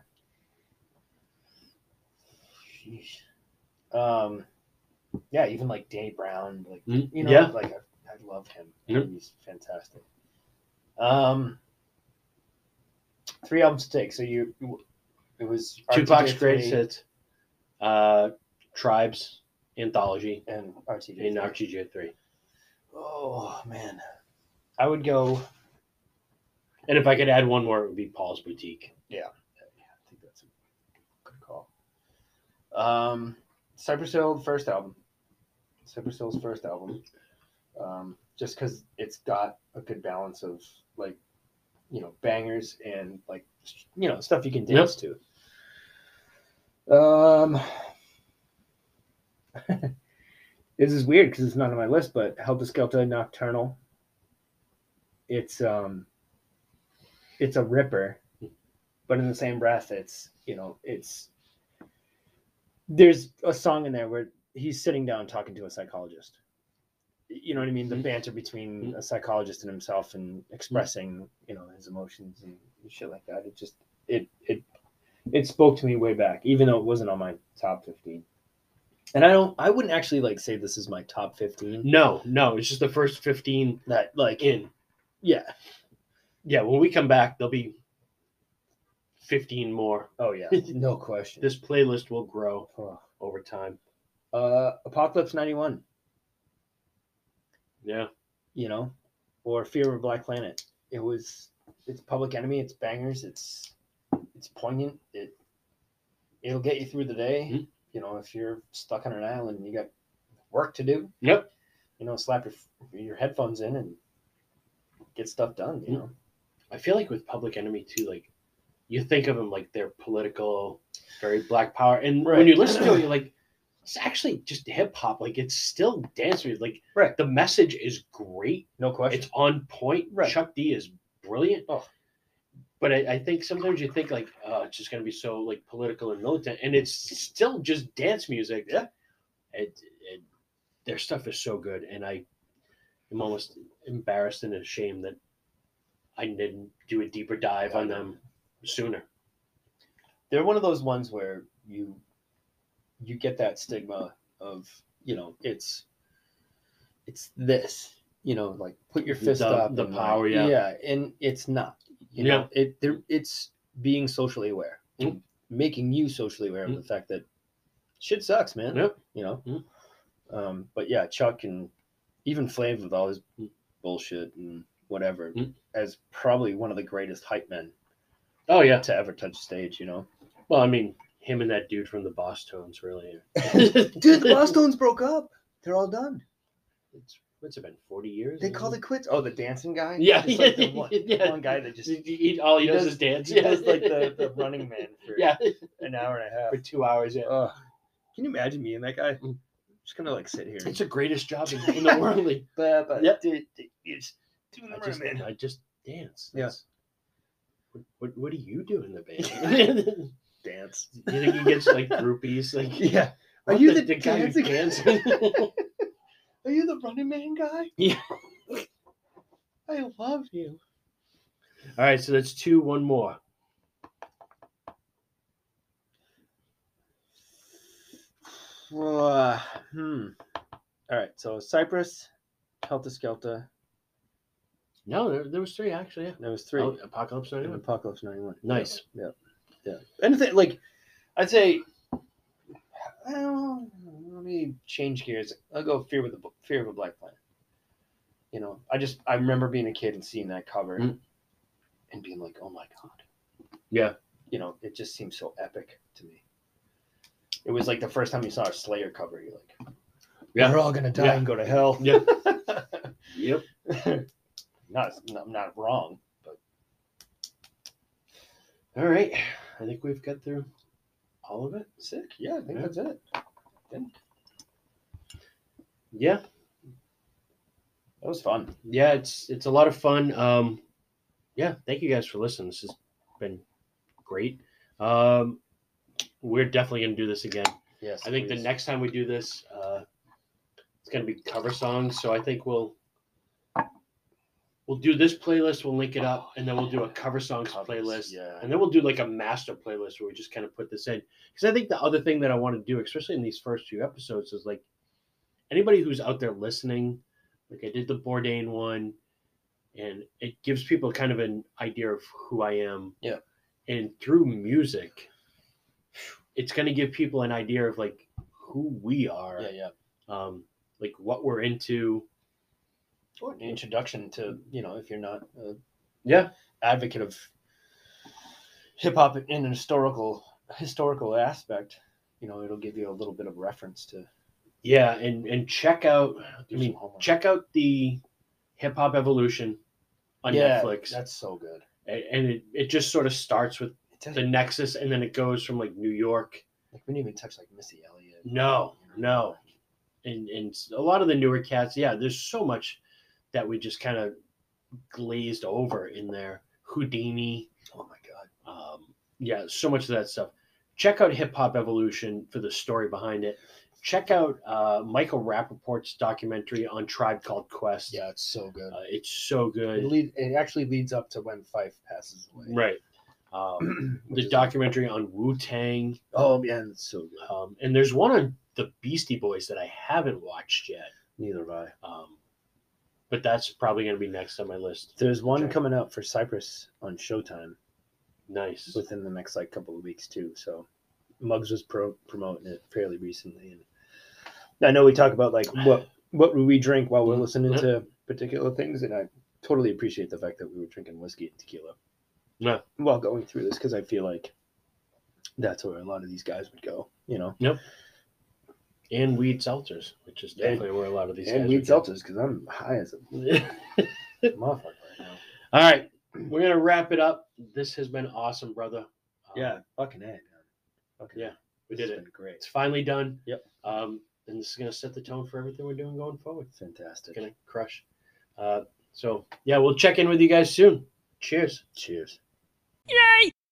Sheesh. Um, yeah, even like Danny Brown, like Mm, you know, yeah. like I, I love him. Yep. He's fantastic. Um, three albums to take. So you, it was Tupac's greatest hits, uh, Tribes Anthology, and RTJ. and RTJ three. Oh man, I would go. And if I could add one more, it would be Paul's Boutique. Yeah, yeah I think that's a good call. Um, Cypress Hill first album. Cypress Hill's first album. Um, just because it's got a good balance of like, you know, bangers and like, you know, stuff you can dance to. Um, [laughs] this is weird because it's not on my list, but Heltah Skeltah Nocturnal. It's um, it's a ripper but in the same breath it's you know it's there's a song in there where he's sitting down talking to a psychologist you know what i mean the Mhm. banter between Mhm. a psychologist and himself and expressing you know his emotions and shit like that it just it it it spoke to me way back even though it wasn't on my top 15 and i don't i wouldn't actually like say this is my top 15 No, no, it's just the first fifteen that like in. yeah Yeah, when we come back, there'll be fifteen more. oh yeah [laughs] no question This playlist will grow Oh. over time. uh apocalypse 91 Yeah. you know, or Fear of a Black Planet. It was it's Public Enemy, it's bangers, it's it's poignant. It it'll get you through the day. Mhm. You know, if you're stuck on an island and you got work to do, Yep. you know, slap your your headphones in and get stuff done. You Mhm. know, I feel like with Public Enemy too, like you think of them like they're political, very black power, and when you listen to it, you're [clears throat] like, it's actually just hip hop. Like it's still dance music. Like Right. the message is great. no question. It's on point. Right. Chuck D is brilliant. Oh. But I, I think sometimes you think like, oh, it's just gonna be so like political and militant, and it's still just dance music. Yeah. It, it, their stuff is so good, and I am almost embarrassed and ashamed that I didn't do a deeper dive on them sooner. They're one of those ones where you you get that stigma of you know it's it's this you know like put your fist The- up the power, like, yeah. yeah and it's not you know it there it's being socially aware Mhm. making you socially aware Mhm. of the fact that shit sucks man Yep. you know Mhm. um but yeah chuck and even flav with all his Mhm. bullshit and whatever Mhm. as probably one of the greatest hype men Oh yeah. to ever touch stage. You know, Well, I mean, him and that dude from the Bosstones really. [laughs] dude, the Bosstones broke up. They're all done. It's, what's it been? Forty years? They called it quits. Oh, the dancing guy. Yeah, Just like the one, [laughs] yeah. one guy that just He, he- all he, He does, does- is dance. he does like the, [laughs] the running man for yeah, an hour and a half. for two hours. Yeah, Ugh. can you imagine me and that guy? Mm. Just gonna like sit here. it's the greatest job in, in the world. Like, but, but Yep. dude, dude, you just doing the I just, running. I just dance. Yeah. What, what, what do you do in the band? [laughs] [laughs] Dance. you think he gets like groupies? Like, [laughs] Yeah. Are you the, the, guy who dancing dances? Are you the running man guy? Yeah. I love you. All right, so that's two. One more. [sighs] Uh, hmm. All right. So Cypress, Heltah Skeltah. No, there, there was three actually. Yeah. There was three. Oh, Apocalypse and 91. Apocalypse 91. Nice. Yeah. Yeah. Anything like, I'd say, well, let me change gears. I'll go Fear with the Fear of a Black Planet. You know, I just I remember being a kid and seeing that cover Mm. and being like, oh my god. Yeah. You know, it just seems so epic to me. It was like the first time you saw a Slayer cover, you're like, Yeah. we're all gonna die Yeah. and go to hell. Yeah. [laughs] Yep. [laughs] not, not not wrong, but All right. I think we've got through all of it. sick. Yeah, I think Yeah. that's it. Yeah. That was fun. Yeah, it's it's a lot of fun. Um yeah, thank you guys for listening. This has been great. Um we're definitely gonna do this again. Yes. I think the next time we do this, uh it's gonna be cover songs. So I think we'll we'll do this playlist, we'll link it up, and then we'll do a cover songs Covers, playlist. Yeah. And then we'll do like a master playlist where we just kind of put this in. Because I think the other thing that I want to do, especially in these first few episodes, is like anybody who's out there listening, like I did the Bourdain one, and it gives people kind of an idea of who I am. Yeah. And through music, it's going to give people an idea of like who we are, Yeah, yeah. um, like what we're into. Or an introduction to you know if you're not a Yeah. advocate of hip hop in an historical historical aspect, you know it'll give you a little bit of reference to. Yeah. And, and check out, I mean, check out the Hip Hop Evolution on yeah, Netflix. That's so good. A- and it, it just sort of starts with the Nexus and then it goes from like New York. like we didn't even touch like Missy Elliott. No, no. And and a lot of the newer cats, yeah, there's so much that we just kind of glazed over in there. Whodini, Oh my god. um, yeah, so much of that stuff. Check out Hip Hop Evolution for the story behind it. Check out uh, Michael Rapaport's documentary on Tribe Called Quest. Yeah, it's so good. Uh, it's so it good. lead it actually leads up to when Phife passes away. Right. Um, [clears throat] the documentary on Wu Tang. Oh man, it's so good. Um, and there's one on the Beastie Boys that I haven't watched yet. Neither have I. Um, but that's probably going to be next on my list. There's one Okay. coming out for Cypress on Showtime Nice. within the next like couple of weeks too. So Muggs was pro- promoting it fairly recently, and I know we talk about like what what we drink while we're mm-hmm. listening to particular things, and I totally appreciate the fact that we were drinking whiskey and tequila. Yeah. While going through this, because I feel like that's where a lot of these guys would go. You know, And weed seltzers, which is Yeah. definitely where a lot of these and guys weed would go. seltzers because I'm high as a [laughs] motherfucker right now. All right. We're going to wrap it up. This has been awesome, brother. Um, Yeah, fucking A, man. Fucking Yeah, we This did has it. Been great. It's finally done. Yep. Um, and this is going to set the tone for everything we're doing going forward. Fantastic. It's going to crush. Uh, so, yeah, we'll check in with you guys soon. Cheers. Cheers. Yay!